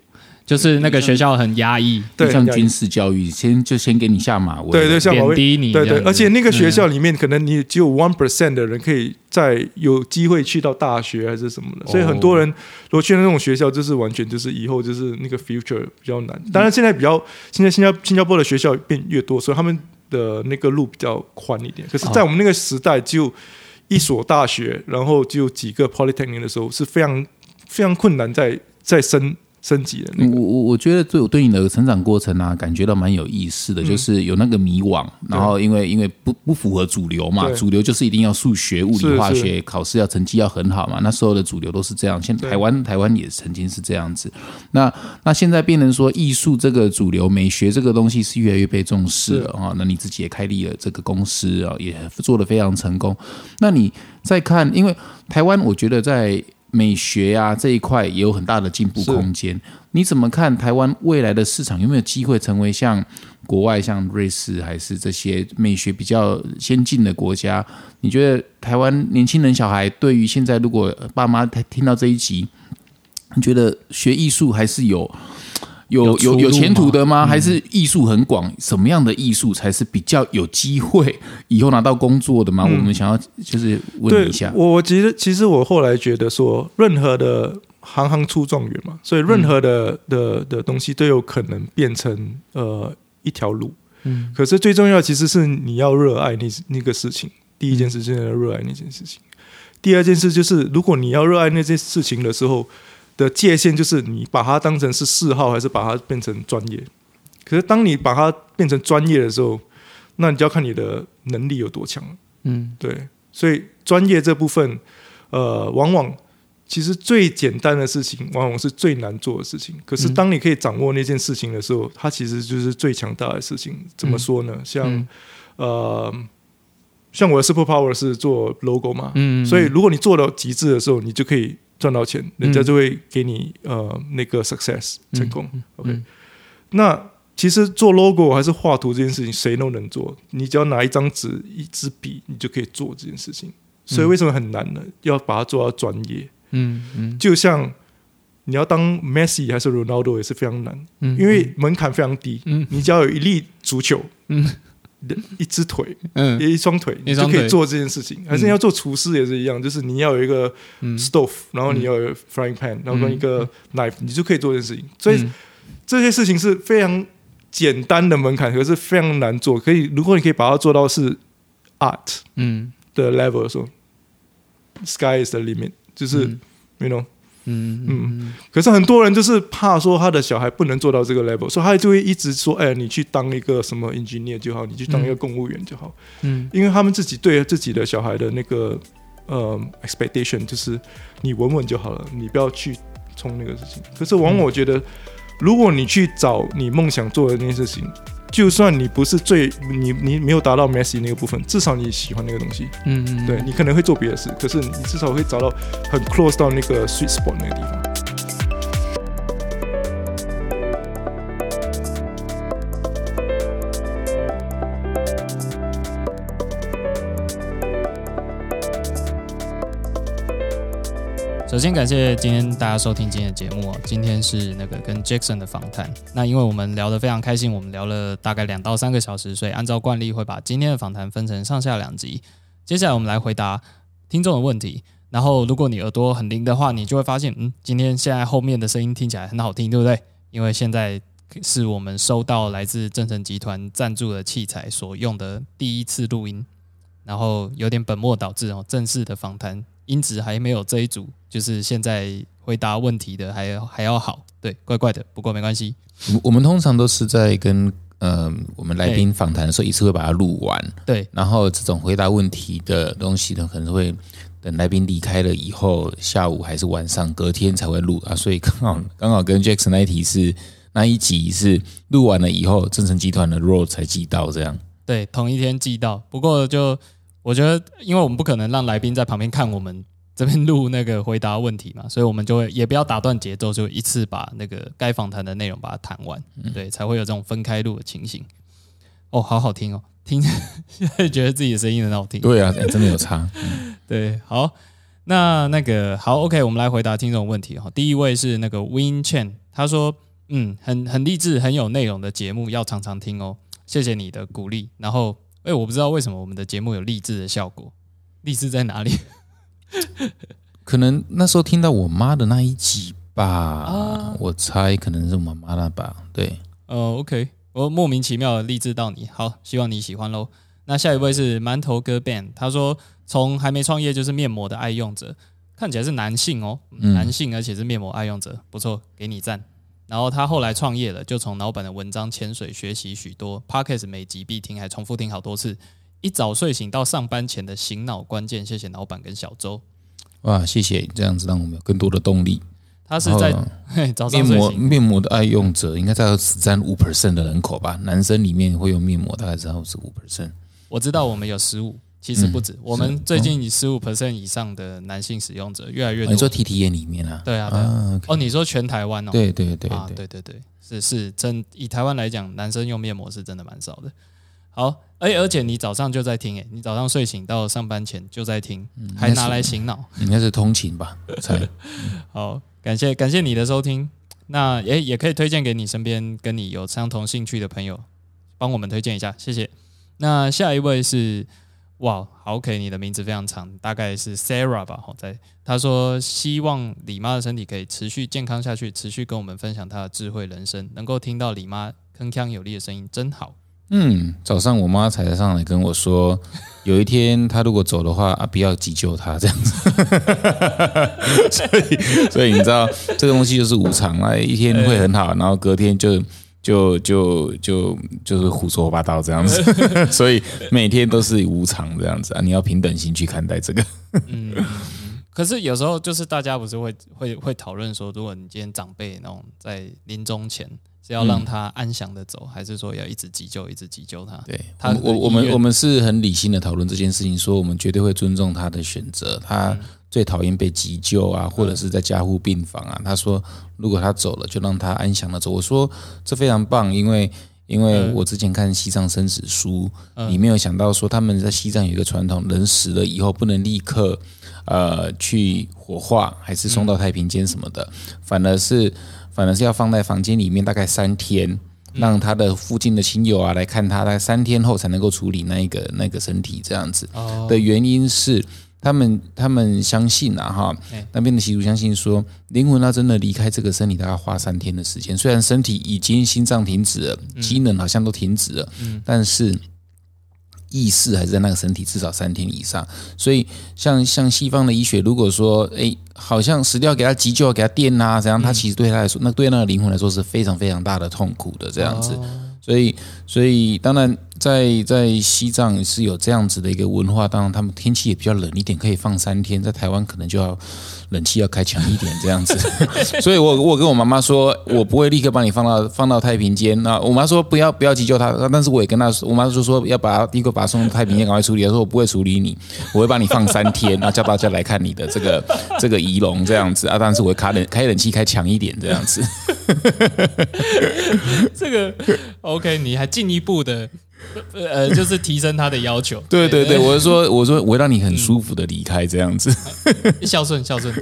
就是那个学校很压抑，对，像军事教育，先就先给你下马威。对对，下马威贬低你对对，而且那个学校嗯里面，可能你只有 one percent 的人可以在有机会去到大学还是什么的，所以很多人如果去那种学校，就是完全就是以后就是那个 future 比较难。当然，现在比较现在新加新加坡的学校变越多，所以他们的那个路比较宽一点。可是，在我们那个时代，就一所大学，然后就几个 polytechnic 的时候，是非常非常困难在在升升级的那个。我我我觉得对我对你的成长过程啊，感觉到蛮有意思嗯的，就是有那个迷惘，然后因为因为不不符合主流嘛，主流就是一定要数学、物理、化学，考试要成绩要很好嘛，那时候的主流都是这样。现在台湾台湾也曾经是这样子，那那现在变成说艺术这个主流、美学这个东西是越来越被重视了啊、那你自己也开立了这个公司啊，也做得非常成功。那你再看，因为台湾我觉得在美学啊这一块也有很大的进步空间。你怎么看台湾未来的市场有没有机会成为像国外像瑞士还是这些美学比较先进的国家？你觉得台湾年轻人小孩对于现在如果爸妈听到这一集，你觉得学艺术还是有？有有有有前途的吗？吗还是艺术很广？什么样的艺术才是比较有机会以后拿到工作的吗？我们想要就是问一下。我其实其实我后来觉得说，任何的行行出状元嘛，所以任何的、的的东西都有可能变成呃一条路。嗯，可是最重要其实是你要热爱那那个事情。第一件事就是要热爱那件事情。第二件事就是，如果你要热爱那件事情的时候的界限，就是你把它当成是嗜好，还是把它变成专业。可是当你把它变成专业的时候，那你就要看你的能力有多强。嗯，对，所以专业这部分，呃，往往其实最简单的事情，往往是最难做的事情。可是当你可以掌握那件事情的时候，它其实就是最强大的事情。怎么说呢？像、嗯呃，像我的 super power 是做 logo 嘛，嗯，所以如果你做到极致的时候，你就可以赚到钱，人家就会给你呃那个 success 成功。OK，、嗯那其实做 logo 还是画图这件事情，谁都能做，你只要拿一张纸、一支笔，你就可以做这件事情。所以为什么很难呢？要把它做到专业，嗯嗯就像你要当 Messi 还是 Ronaldo 也是非常难，嗯，因为门槛非常低。嗯你只要有一粒足球，嗯，一只腿，嗯一双腿，你就可以做这件事情。还是你要做厨师也是一样，就是你要有一个嗯 stove，然后你要有 frying pan，然后跟一个 knife，你就可以做这件事情。所以嗯这些事情是非常简单的门槛，可是非常难做。可以，如果你可以把它做到是 art 嗯的 level 的时候，sky is the limit，就是、嗯 you know。嗯嗯可是很多人就是怕说他的小孩不能做到这个 level，所以他就会一直说：“哎，你去当一个什么 engineer 就好，你去当一个公务员就好。嗯因为他们自己对自己的小孩的那个呃 expectation 就是你稳稳就好了，你不要去冲那个事情。可是往往我觉得，如果你去找你梦想做的那件事情，就算你不是最你你没有达到 Messi 那个部分，至少你喜欢那个东西，嗯嗯，对你可能会做别的事，可是你至少会找到很 close 到那个 sweet spot 那个地方。首先感谢今天大家收听今天的节目。今天是那个跟 Jackson 的访谈。那因为我们聊得非常开心，我们聊了大概两到三个小时，所以按照惯例会把今天的访谈分成上下两集。接下来我们来回答听众的问题。然后，如果你耳朵很灵的话，你就会发现，嗯，今天现在后面的声音听起来很好听，对不对？因为现在是我们收到来自正成集团赞助的器材所用的第一次录音，然后有点本末倒置哦。正式的访谈音质还没有这一组，就是现在回答问题的还要还要好，对，怪怪的。不过没关系，我我们通常都是在跟呃我们来宾访谈的时候，一次会把它录完，对，然后这种回答问题的东西呢，可能会。等来宾离开了以后，下午还是晚上，隔天才会录啊，所以刚好刚好跟 Jackson 那一题是那一集是录完了以后，正成集团的 role 才寄到这样。对，同一天寄到。不过就我觉得，因为我们不可能让来宾在旁边看我们这边录那个回答问题嘛，所以我们就会也不要打断节奏，就一次把那个该访谈的内容把它谈完，对，才会有这种分开录的情形。哦，好好听哦。听，现在觉得自己的声音很好听。对啊，真的有差。对，好，那那个好，OK，我们来回答听众问题哈。第一位是那个 Win Chen，他说，嗯，很很励志、很有内容的节目，要常常听哦。谢谢你的鼓励。然后，哎，我不知道为什么我们的节目有励志的效果，励志在哪里？可能那时候听到我妈的那一集吧，我猜可能是我妈那吧。对，呃，OK。我莫名其妙的励志到你，好，希望你喜欢喽。那下一位是馒头哥 Ben，他说从还没创业就是面膜的爱用者，看起来是男性哦，男性而且是面膜爱用者，不错，给你赞。然后他后来创业了，就从老板的文章潜水学习许多，Podcast 每集必听，还重复听好多次。一早睡醒到上班前的醒脑关键，谢谢老板跟小周。哇，谢谢，这样子让我们有更多的动力。他是在早上面膜面膜的爱用者应该在只占五 percent 的人口吧？男生里面会用面膜，大概只有十五 percent。我知道我们有十五，其实不止。我们最近以十五 percent 以上的男性使用者越来越多。你说 T T 眼里面啊？对啊，对啊。哦，你说全台湾哦？对对对啊，对对对，是是真以台湾来讲，男生用面膜是真的蛮少的。好，而而且你早上就在听，诶，你早上睡醒到上班前就在听，还拿来醒脑，应该是通勤吧？才。好。感谢感谢你的收听，那也也可以推荐给你身边跟你有相同兴趣的朋友，帮我们推荐一下，谢谢。那下一位是哇，好 OK，你的名字非常长，大概是 Sarah 吧？好在他说希望李妈的身体可以持续健康下去，持续跟我们分享她的智慧人生，能够听到李妈铿锵有力的声音，真好。嗯，早上我妈才上来跟我说，有一天她如果走的话啊，不要急救她这样子。所以，所以你知道这个东西就是无常啊，一天会很好，然后隔天就就就就就是胡说八道这样子。所以每天都是无常这样子啊，你要平等心去看待这个。嗯，可是有时候就是大家不是会会会讨论说，如果你今天长辈那种在临终前。是要让他安详的走，还是说要一直急救，一直急救他？对，他我我们我们是很理性的讨论这件事情，说我们绝对会尊重他的选择。他最讨厌被急救啊，或者是在加护病房啊。他说，如果他走了，就让他安详的走。我说这非常棒，因为因为我之前看西藏生死书，你没有想到说他们在西藏有一个传统，人死了以后不能立刻呃去火化，还是送到太平间什么的，反而是。反而是要放在房间里面，大概三天，让他的附近的亲友啊来看他，大概三天后才能够处理那一个那个身体这样子。的原因是他们他们相信啊哈，那边的习俗相信说，灵魂他真的离开这个身体，大概花三天的时间。虽然身体已经心脏停止了，机能好像都停止了，但是。意识还是在那个身体至少三天以上，所以像像西方的医学，如果说诶，好像死掉给他急救给他电啊，怎样，他其实对他来说，那对那个灵魂来说是非常非常大的痛苦的这样子，所以所以当然。在在西藏是有这样子的一个文化，当然他们天气也比较冷一点，可以放三天。在台湾可能就要冷气要开强一点这样子。所以我我跟我妈妈说，我不会立刻把你放到放到太平间。那我妈说不要不要急救她，但是我也跟她说，我妈就说要把第一个把他送到太平间赶快处理。她说我不会处理你，我会把你放三天，然后叫大家来看你的这个这个仪容这样子啊。但是我会开冷开冷气开强一点这样子。这个 OK，你还进一步的。呃，就是提升他的要求。对对对，我是说，我说我会让你很舒服的离开，这样子。孝 顺孝顺。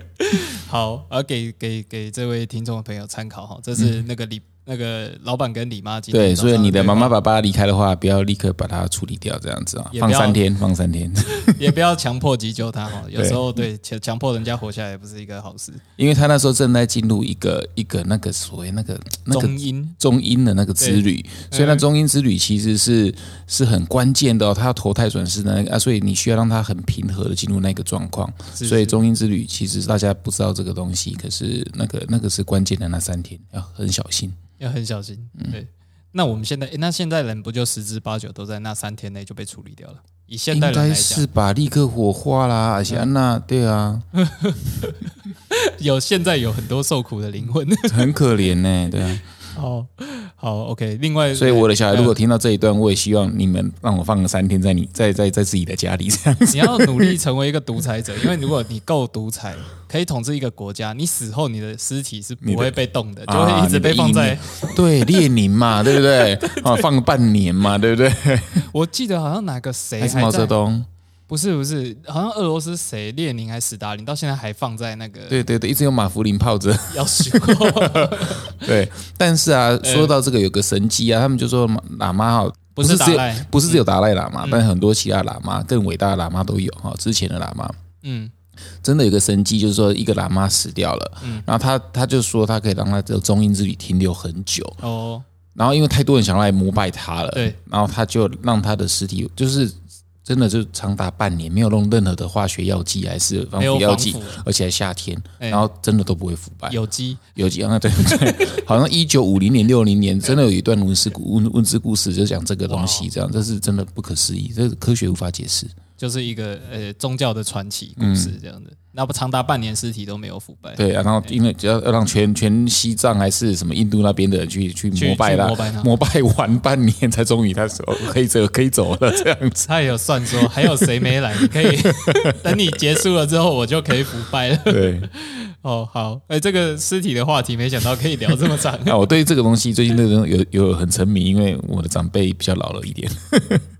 好，而给给给这位听众的朋友参考哈，这是那个李那个老板跟李妈。对，所以你的妈妈爸爸离开的话，不要立刻把它处理掉，这样子啊，放三天，放三天。也不要强迫急救他哈。有时候对强强迫人家活下来也不是一个好事。因为他那时候正在进入一个一个那个所谓那个那个中音中音的那个之旅，所以那中音之旅其实是是很关键的、哦。他要投胎转世的那个啊，所以你需要让他很平和的进入那个状况。是所以中音之旅其实大家不知道这个东西，可是那个那个是关键的那三天，要很小心。要很小心。对，那我们现在，那现在人不就十之八九都在那三天内就被处理掉了？以现应代人来该是讲，吧，立刻火化啦，而且安娜对啊，有现在有很多受苦的灵魂。很可怜呢，对啊。哦，好，OK。另外，所以我的小孩如果呃听到这一段，我也希望你们让我放个三天在你在在在自己的家里这样子。你要努力成为一个独裁者，因为如果你够独裁，可以统治一个国家，你死后你的尸体是不会被动的，就啊会一直被放在。对列宁嘛，对不对？啊，放个半年嘛，对不对？我记得好像哪个谁还是毛，泽东？不是不是，好像俄罗斯谁列宁还是斯大林，到现在还放在那个对对对，一直用马福林泡着。要死过，对，但是啊，说到这个有个神机啊，他们就说喇嘛哈，不是是只有，不是只有达赖喇嘛，但很多其他喇嘛更伟大的喇嘛都有哈。之前的喇嘛嗯真的有个神机，就是说一个喇嘛死掉了，然后他他就说他可以让他的中阴之旅停留很久，哦，然后因为太多人想要来膜拜他了，对，然后他就让他的尸体就是。真的就长达半年，没有用任何的化学药剂还是防腐药剂，而且还夏天，哎然后真的都不会腐败。有机有机啊？对对，好像一九五零年、六零年，真的有一段文史故文文字故事，就讲这个东西，这样这是真的不可思议，这是科学无法解释。就是一个呃宗教的传奇故事这样的，那不长达半年尸体都没有腐败，对啊，然后因为只要要让全全西藏还是什么印度那边的人去去去膜拜他去膜拜他，膜拜完半年才终于他说哦可以走 可以走了这样子。他也有算说还有谁没来，你可以 等你结束了之后，我就可以腐败了。对，哦，好，哎，这个尸体的话题，没想到可以聊这么长。那我对这个东西最近那种有有很沉迷，因为我的长辈比较老了一点。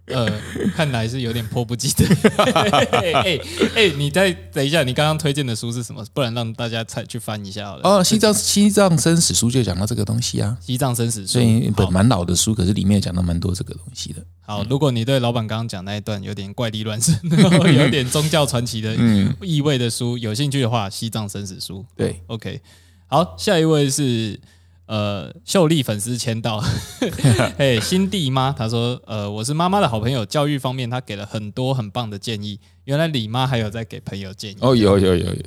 呃，看来是有点迫不及待。哎哎哎，你再等一下，你刚刚推荐的书是什么？不然让大家再去翻一下好了。哦，西藏西藏生死书就讲到这个东西啊，西藏生死书所以一本蛮老的书，可是里面讲到蛮多这个东西的。好，如果你对老板刚刚讲那一段有点怪力乱神，然 后有点宗教传奇的意味的书，有兴趣的话，《西藏生死书》。对，OK，好，下一位是呃秀丽粉丝签到，嘿，新弟妈，她说呃我是妈妈的好朋友，教育方面她给了很多很棒的建议。原来李妈还有在给朋友建议哦，有有有有，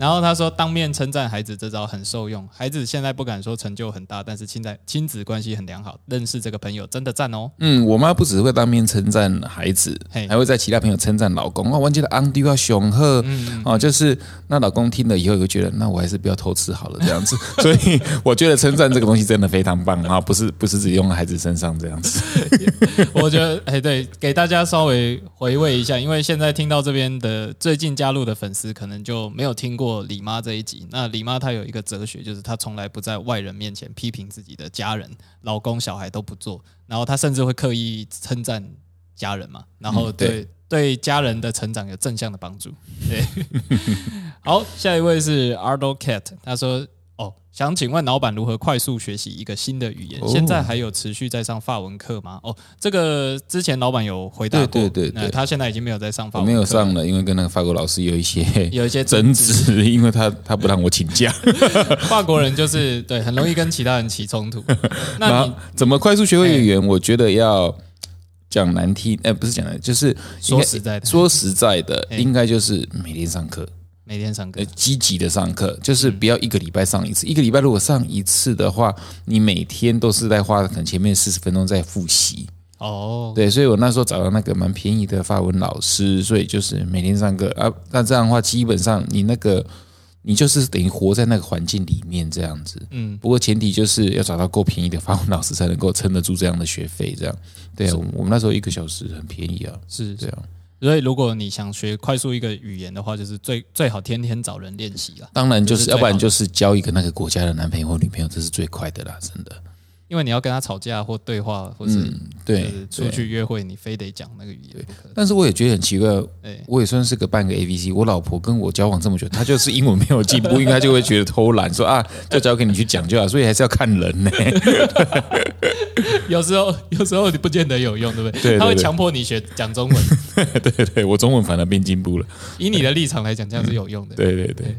然后他说，当面称赞孩子这招很受用。孩子现在不敢说成就很大，但是现在亲子关系很良好。认识这个朋友真的赞哦。嗯，我妈不只会当面称赞孩子嘿，还会在其他朋友称赞老公。哦，我记得昂迪要雄鹤，哦，就是那老公听了以后也会觉得，那我还是不要偷吃好了这样子。所以我觉得称赞这个东西真的非常棒啊，不是不是只用在孩子身上这样子。我觉得，哎，对，给大家稍微回味一下，因为现在听到这边的最近加入的粉丝，可能就没有听过李妈这一集。那李妈她有一个哲学，就是她从来不在外人面前批评自己的家人、老公、小孩都不做，然后她甚至会刻意称赞家人嘛，然后对、对家人的成长有正向的帮助。对，好，下一位是 Ardo Cat，他说。哦，想请问老板如何快速学习一个新的语言？哦现在还有持续在上法文课吗？哦，这个之前老板有回答过，对对对他现在已经没有在上法文课，没有上，了，因为跟那个法国老师有一些有一些争执。因为他他不让我请假。法国人就是对，很容易跟其他人起冲突。那你怎么快速学会语言？我觉得要讲难听，哎，不是讲难，就是说实在的，说实在的，哎应该就是每天上课。每天上课呃，积极的上课，就是不要一个礼拜上一次。一个礼拜如果上一次的话，你每天都是在花可能前面四十分钟在复习。哦，对，所以我那时候找到那个蛮便宜的法文老师，所以就是每天上课啊。那这样的话，基本上你那个你就是等于活在那个环境里面这样子。嗯，不过前提就是要找到够便宜的法文老师，才能够撑得住这样的学费。这样，对啊，我我们那时候一个小时很便宜啊。是对啊，所以如果你想学快速一个语言的话，就是最最好天天找人练习啦，当然就是，要不然就是交一个那个国家的男朋友或女朋友，这是最快的啦，真的。因为你要跟他吵架或对话，或是嗯，对是，出去约会，你非得讲那个语言。但是我也觉得很奇怪，哎，我也算是个半个 A B C。我老婆跟我交往这么久，她就是英文没有进步，应该就会觉得偷懒，说啊，就交给你去讲就好。所以还是要看人呢。有时候有时候你不见得有用，对不对？对对对他会强迫你学讲中文。对对对，我中文反而变进步了。以你的立场来讲，这样是有用的。对对对，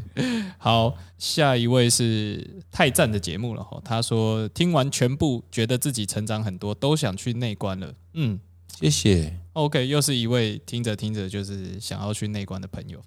好，下一位是太赞的节目了哈。他说听完全部，觉得自己成长很多，都想去内观了。嗯谢谢。，OK，又是一位听着听着就是想要去内观的朋友。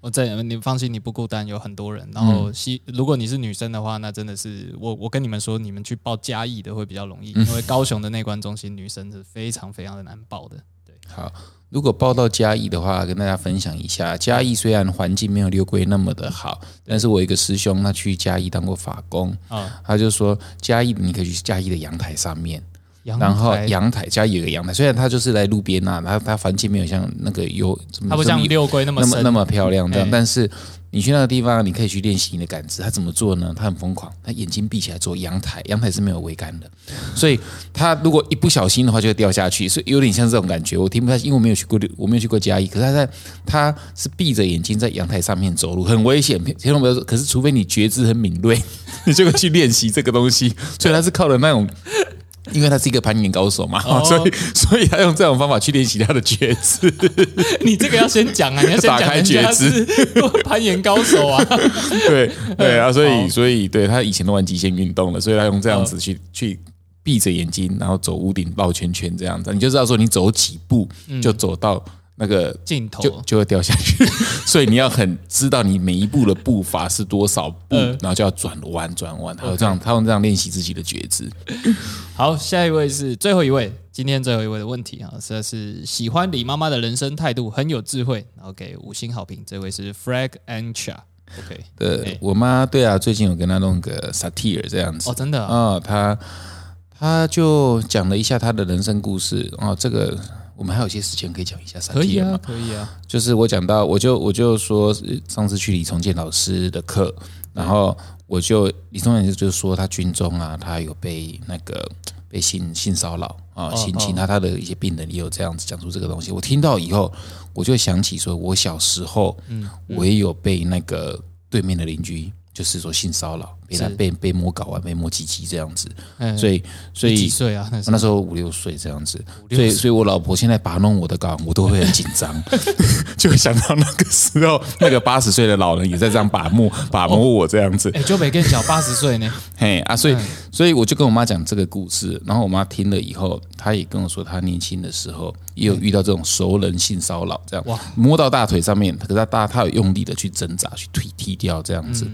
我在你放心，你不孤单，有很多人。然后，西、如果你是女生的话，那真的是我我跟你们说，你们去报嘉义的会比较容易，因为高雄的内观中心女生是非常非常的难报的。对好，如果报到嘉义的话，跟大家分享一下。嘉义虽然环境没有六龟那么的好，但是我一个师兄，他去嘉义当过法工，啊，他就说嘉义你可以去嘉义的阳台上面，阳然后台阳台嘉义有个阳台，虽然他就是在路边呐、他他环境没有像那个有它不像六龟那么那么那么漂亮这样哎，但是你去那个地方，你可以去练习你的感知。他怎么做呢？他很疯狂，他眼睛闭起来做阳台，阳台是没有桅杆的，所以他如果一不小心的话就会掉下去，所以有点像这种感觉。我听不太，因为我没有去过，我没有去过嘉义，可是他在他是闭着眼睛在阳台上面走路，很危险。千万不要说，可是除非你觉知很敏锐，你 就会去练习这个东西。所以他是靠的那种。因为他是一个攀岩高手嘛，哦。所以所以他用这种方法去练习他的觉知。你这个要先讲啊，你要先 打开讲人家觉知。是 攀岩高手啊。对对啊，所好以所以对他以前都玩极限运动的，所以他用这样子去去闭着眼睛，然后走屋顶绕圈圈这样子，你就知道说你走几步就走到那个镜头。就就会掉下去，所以你要很知道你每一步的步伐是多少步，嗯。然后就要转弯转弯，还有这样他用这样练习自己的觉知。好，下一位是最后一位，今天最后一位的问题啊，这是喜欢李妈妈的人生态度，很有智慧，然后给五星好评。这位是 Frag Ancha。OK，呃哎，我妈对啊，最近有跟她弄个 satire 这样子。哦，真的啊，啊，他他就讲了一下她的人生故事。哦，这个我们还有些时间可以讲一下可以啊，可以啊。就是我讲到，我就我就说呃上次去李重建老师的课，然后我就李重建就说他军中啊，他有被那个被性性骚扰啊、哦性侵，哦他他的一些病人也有这样子讲出这个东西。我听到以后，我就想起说，我小时候，嗯我也有被那个对面的邻居。就是说性骚扰，被他被被摸睾啊、被摸鸡鸡这样子，嗯所以所以几岁啊？那时候那时候五六岁这样子，所以所以我老婆现在把弄我的睾，我都会很紧张，就会想到那个时候，那个八十岁的老人也在这样把摸把摸我这样子，哎，就没更小，八十岁呢。嘿啊，所以嗯所以我就跟我妈讲这个故事，然后我妈听了以后，她也跟我说，她年轻的时候也有遇到这种熟人性骚扰，这样哇摸到大腿上面，可是她大她有用力的去挣扎，去踢踢掉这样子。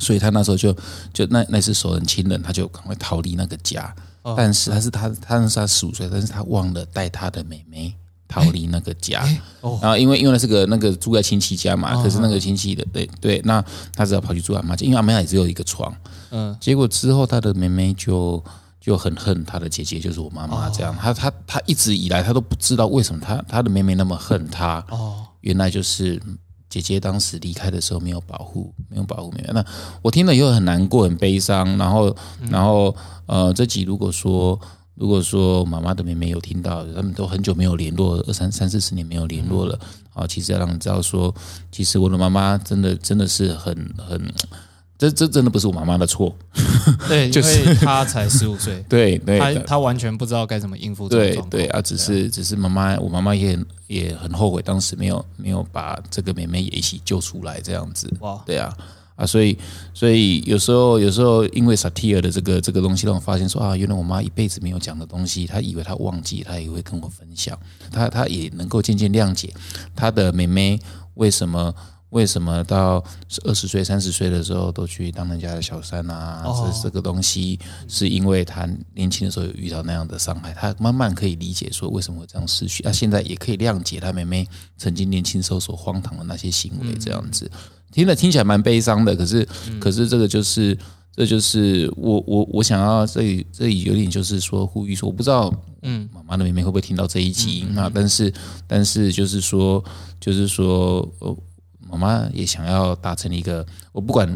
所以他那时候就就那那是熟人亲人，他就赶快逃离那个家。哦但是他是他他那是她十五岁，但是他忘了带他的妹妹逃离那个家。哦然后因为因为那是个那个住在亲戚家嘛，哦可是那个亲戚的对对，那他只好跑去住阿妈家，因为阿妈家也只有一个床。嗯，结果之后，他的妹妹就就很恨他的姐姐，就是我妈妈这样。他他他一直以来他都不知道为什么他他的妹妹那么恨他。哦，原来就是姐姐当时离开的时候没有保护，没有保护妹妹。那我听了以后很难过，很悲伤。然后然后呃，这集如果说。如果说妈妈的妹妹有听到，他们都很久没有联络，二三三四十年没有联络了啊。其实要让你知道说，其实我的妈妈真的真的是很很，这这真的不是我妈妈的错，对，就因为他才十五岁，对对他他完全不知道该怎么应付这种对状况。对啊，只是只是妈妈，我妈妈也很也很后悔，当时没有没有把这个妹妹也一起救出来，这样子。哇，对啊啊，所以所以有时候有时候因为 satire 的这个这个东西，让我发现说啊，原来我妈一辈子没有讲的东西，她以为她忘记，她也会跟我分享，她她也能够渐渐谅解她的妹妹为什么。为什么到二十岁、三十岁的时候都去当人家的小三啊？哦这这个东西是因为他年轻的时候有遇到那样的伤害，他慢慢可以理解说为什么会这样失去。她现在也可以谅解他妹妹曾经年轻时候所荒唐的那些行为，这样子。听了听起来蛮悲伤的，可是、可是这个就是这就是我我我想要这里这里有点就是说呼吁说，我不知道嗯，妈妈的妹妹会不会听到这一集那、但是但是就是说就是说呃妈妈也想要达成一个我不管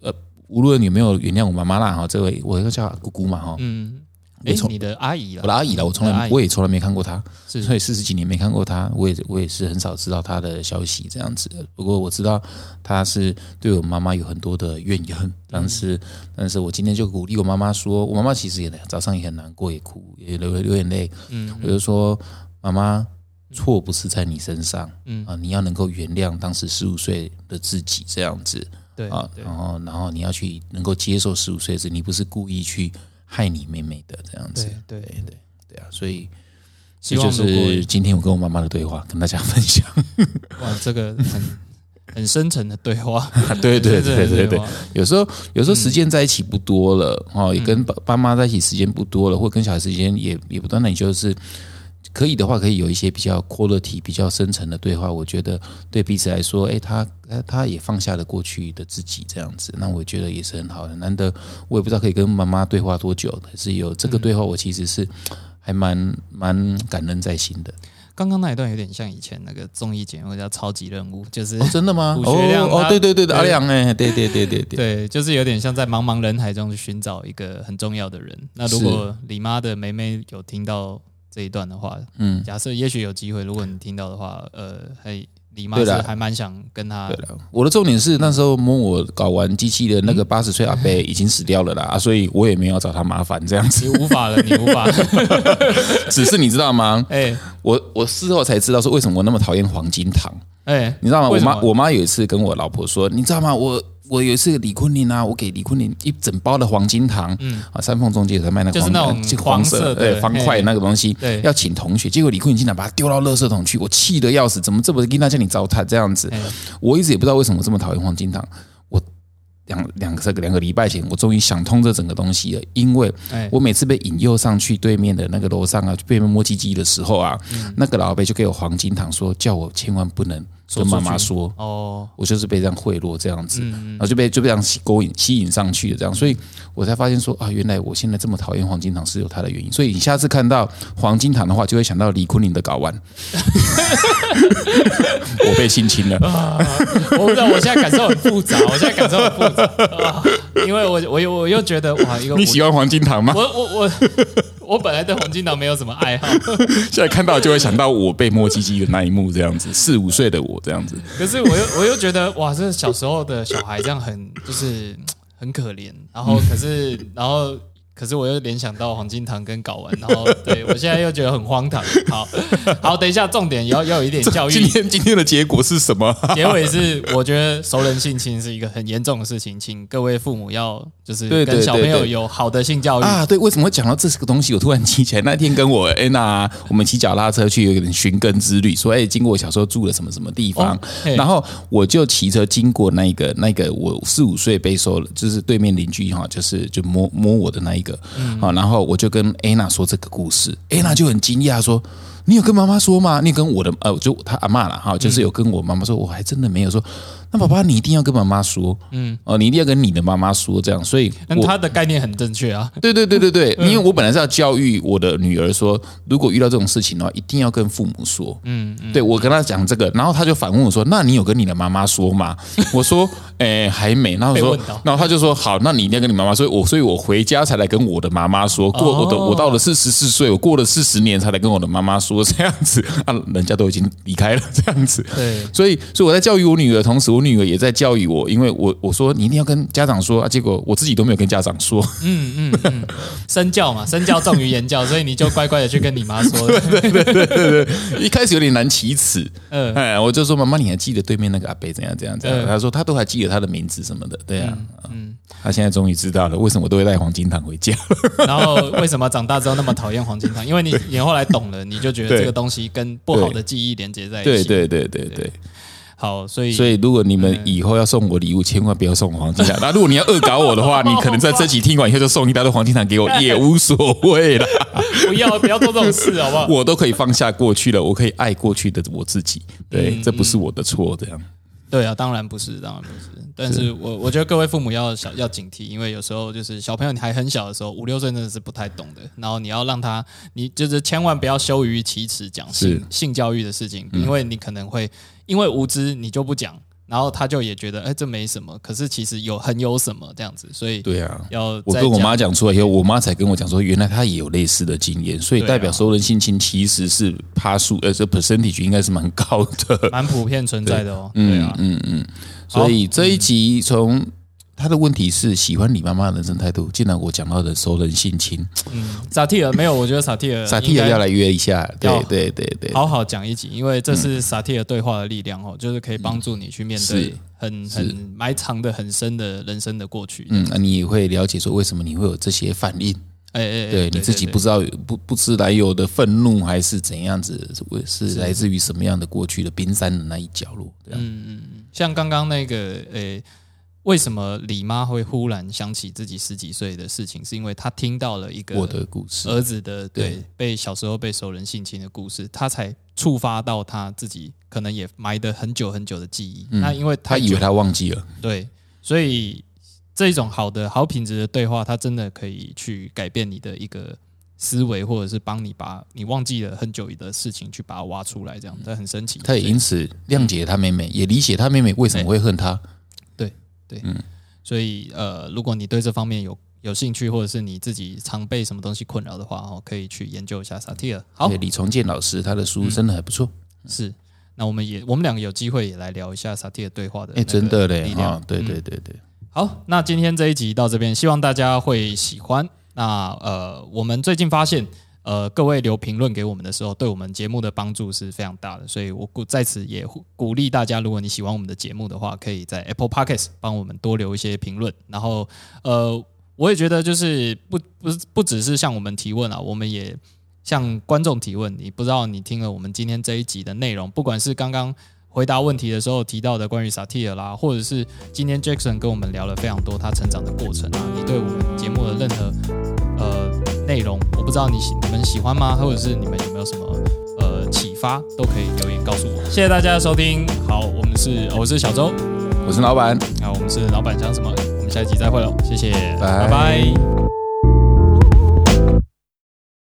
呃无论有没有原谅我妈妈啦哈，这位我要叫姑姑嘛哈，嗯，哎你的阿姨了我的，阿姨了，我从来我也从来没看过她，是所以四十几年没看过她，我也我也是很少知道她的消息这样子。不过我知道她是对我妈妈有很多的怨言，但是但是我今天就鼓励我妈妈说，我妈妈其实也早上也很难过，也哭，也流流眼泪。嗯我就说妈妈。错不是在你身上，嗯啊，你要能够原谅当时十五岁的自己这样子，对啊，然后然后你要去能够接受十五岁的自己，你不是故意去害你妹妹的这样子，对对对对对啊，所以希这就望是今天我跟我妈妈的对话，跟大家分享。哇，这个很很深沉的对话，对对对对对话，有时候有时候时间在一起不多了，哦，也嗯跟爸爸妈在一起时间不多了，或跟小孩时间也也不断，那你就是。可以的话，可以有一些比较 quality、比较深层的对话。我觉得对彼此来说，哎，他他他也放下了过去的自己，这样子，那我觉得也是很好的。难得我也不知道可以跟妈妈对话多久，可是有这个对话，我其实是还蛮蛮感恩在心的。刚刚那一段有点像以前那个综艺节目叫《超级任务》，就是哦，真的吗？哦哦，对对对对，对阿亮哎，对对对对对，对，就是有点像在茫茫人海中去寻找一个很重要的人。那如果李妈的梅梅有听到这一段的话，嗯，假设也许有机会，如果你听到的话，呃，还李妈是还蛮想跟他对了，我的重点是那时候摸我搞完机器的那个八十岁阿伯 已经死掉了啦，啊所以我也没有找他麻烦这样子。你无法了，你无法。只是你知道吗？哎我我事后才知道说为什么我那么讨厌黄金糖，哎，你知道吗？我妈我妈有一次跟我老婆说，你知道吗？我我有一次李坤林啊，我给李坤林一整包的黄金糖，嗯啊，三凤中介有在卖那个黄就是那种呃黄色的对方块嘿那个东西，对要请同学，结果李坤林竟然把它丢到垃圾桶去，我气得要死，怎么这么跟他叫你糟蹋这样子？哎我一直也不知道为什么这么讨厌黄金糖。我两两个这个两个礼拜前，我终于想通这整个东西了。因为哎我每次被引诱上去对面的那个楼上啊，对面摸鸡鸡的时候啊，嗯那个老伯就给我黄金糖说，叫我千万不能跟妈妈说。哦，我就是被这样贿赂这样子，嗯然后就被就被这样吸勾引吸引上去的这样，所以我才发现说啊，原来我现在这么讨厌黄金糖是有它的原因。所以你下次看到黄金糖的话，就会想到李坤林的睾丸，我被性侵了。我不知道，我现在感受很复杂，我现在感受很复杂啊，因为我我又我又觉得哇，一个你喜欢黄金糖吗？我我我我本来对黄金岛没有什么爱好，现在看到就会想到我被摸鸡鸡的那一幕，这样子，四五岁的我这样子。可是我又我又觉得哇，这小时候的小孩这样很就是 很可怜，然后可是然后。可是我又联想到黄金堂跟睾丸，然后对我现在又觉得很荒唐。好，好，等一下，重点要要有一点教育今。天今天的结果是什么？结尾是，我觉得熟人性侵是一个很严重的事情，请各位父母要就是跟小朋友有好的性教育。啊，对，为什么会讲到这个东西？我突然记起来，那天跟我安娜，我们骑脚踏车去有一个寻根之旅，说哎，经过我小时候住的什么什么地方，哦然后我就骑车经过那个那个我四五岁被收了，就是对面邻居哈，就是就摸摸我的那一个，好，然后我就跟安娜说这个故事，安娜就很惊讶说。你有跟妈妈说吗？你跟我的呃，就她阿妈了哈，就是有跟我妈妈说，我还真的没有说。那爸爸，你一定要跟妈妈说，嗯，哦，你一定要跟你的妈妈说，这样。所以那他的概念很正确啊。对对对对对，因为我本来是要教育我的女儿说，如果遇到这种事情的话，一定要跟父母说。嗯，对我跟他讲这个，然后他就反问我说：“那你有跟你的妈妈说吗？”我说：“诶，还没。”然后说然后他就说：“好，那你一定要跟你妈妈说。”我所以，我回家才来跟我的妈妈说。过我的我到了四十四岁，我过了四十年才来跟我的妈妈说这样子啊，人家都已经离开了这样子。对，所以，所以我在教育我女儿的同时，我女儿也在教育我，因为我我说你一定要跟家长说啊，结果我自己都没有跟家长说。嗯嗯身教嘛，身教重于言教，所以你就乖乖的去跟你妈说。对对对对对一开始有点难启齿，嗯哎，我就说妈妈，你还记得对面那个阿伯怎样怎样怎样？嗯他说他都还记得他的名字什么的，对啊，嗯，他现在终于知道了为什么我都会带黄金糖回家。然后为什么长大之后那么讨厌黄金糖？因为你你后来懂了，你就觉得这个东西跟不好的记忆连接在一起。对对对对对，好，所以所以如果你们以后要送我礼物，千万不要送我黄金糖。那如果你要恶搞我的话，你可能在这集听完以后就送一大堆黄金糖给我，也无所谓啦。不要不要做这种事，好不好？我都可以放下过去了，我可以爱过去的我自己。对，嗯这不是我的错，这样。对啊，当然不是，当然不是。但是我我觉得各位父母要小要警惕，因为有时候就是小朋友你还很小的时候，五六岁真的是不太懂的。然后你要让他，你就是千万不要羞于启齿讲性性教育的事情，嗯因为你可能会因为无知你就不讲，然后他就也觉得，哎，这没什么，可是其实有很有什么这样子，所以对啊，要我跟我妈讲出来以后，我妈才跟我讲说，原来她也有类似的经验，所以代表熟人性侵其实是趴数，呃，这 percentage 应该是蛮高的，蛮普遍存在的哦。对啊，嗯嗯，所以这一集从。他的问题是喜欢李妈妈的人生态度。既然我讲到的熟人性侵，嗯，萨提尔没有，我觉得萨提尔 萨提尔要来约一下，对对对对，好好讲一集，因为这是萨提尔对话的力量哦，就是可以帮助你去面对很很埋藏的很深的人生的过去。嗯，那你也会了解说为什么你会有这些反应？哎哎，对你自己不知道不不知来由的愤怒还是怎样子，是来自于什么样的过去的冰山的那一角落？嗯嗯，像刚刚那个诶。为什么李妈会忽然想起自己十几岁的事情？是因为她听到了一个我的故事，儿子的对被小时候被熟人性侵的故事，她才触发到她自己可能也埋得很久很久的记忆。那因为她以为她忘记了，对，所以这种好的好品质的对话，它真的可以去改变你的一个思维，或者是帮你把你忘记了很久的事情去把它挖出来，这样这很神奇。他也因此谅解他妹妹，也理解他妹妹为什么会恨他。对，嗯，所以呃，如果你对这方面有有兴趣，或者是你自己常被什么东西困扰的话，哦，可以去研究一下萨提尔。好，李重建老师他的书真的还不错。是，那我们也我们两个有机会也来聊一下萨提尔对话的。哎，真的嘞，啊，对对对对。好，那今天这一集到这边，希望大家会喜欢。那呃，我们最近发现。呃，各位留评论给我们的时候，对我们节目的帮助是非常大的，所以我鼓在此也鼓励大家，如果你喜欢我们的节目的话，可以在 Apple Podcast 帮我们多留一些评论。然后，呃，我也觉得就是不不不只是向我们提问啊，我们也向观众提问。你不知道你听了我们今天这一集的内容，不管是刚刚回答问题的时候提到的关于萨提尔啦，或者是今天 Jackson 跟我们聊了非常多他成长的过程啊，你对我们节目的任何。内容我不知道你喜你们喜欢吗？或者是你们有没有什么呃启发，都可以留言告诉我。谢谢大家的收听，好，我们是我是小周，我是老板，那，我们是老板讲什么？我们下一集再会喽，谢谢，拜拜。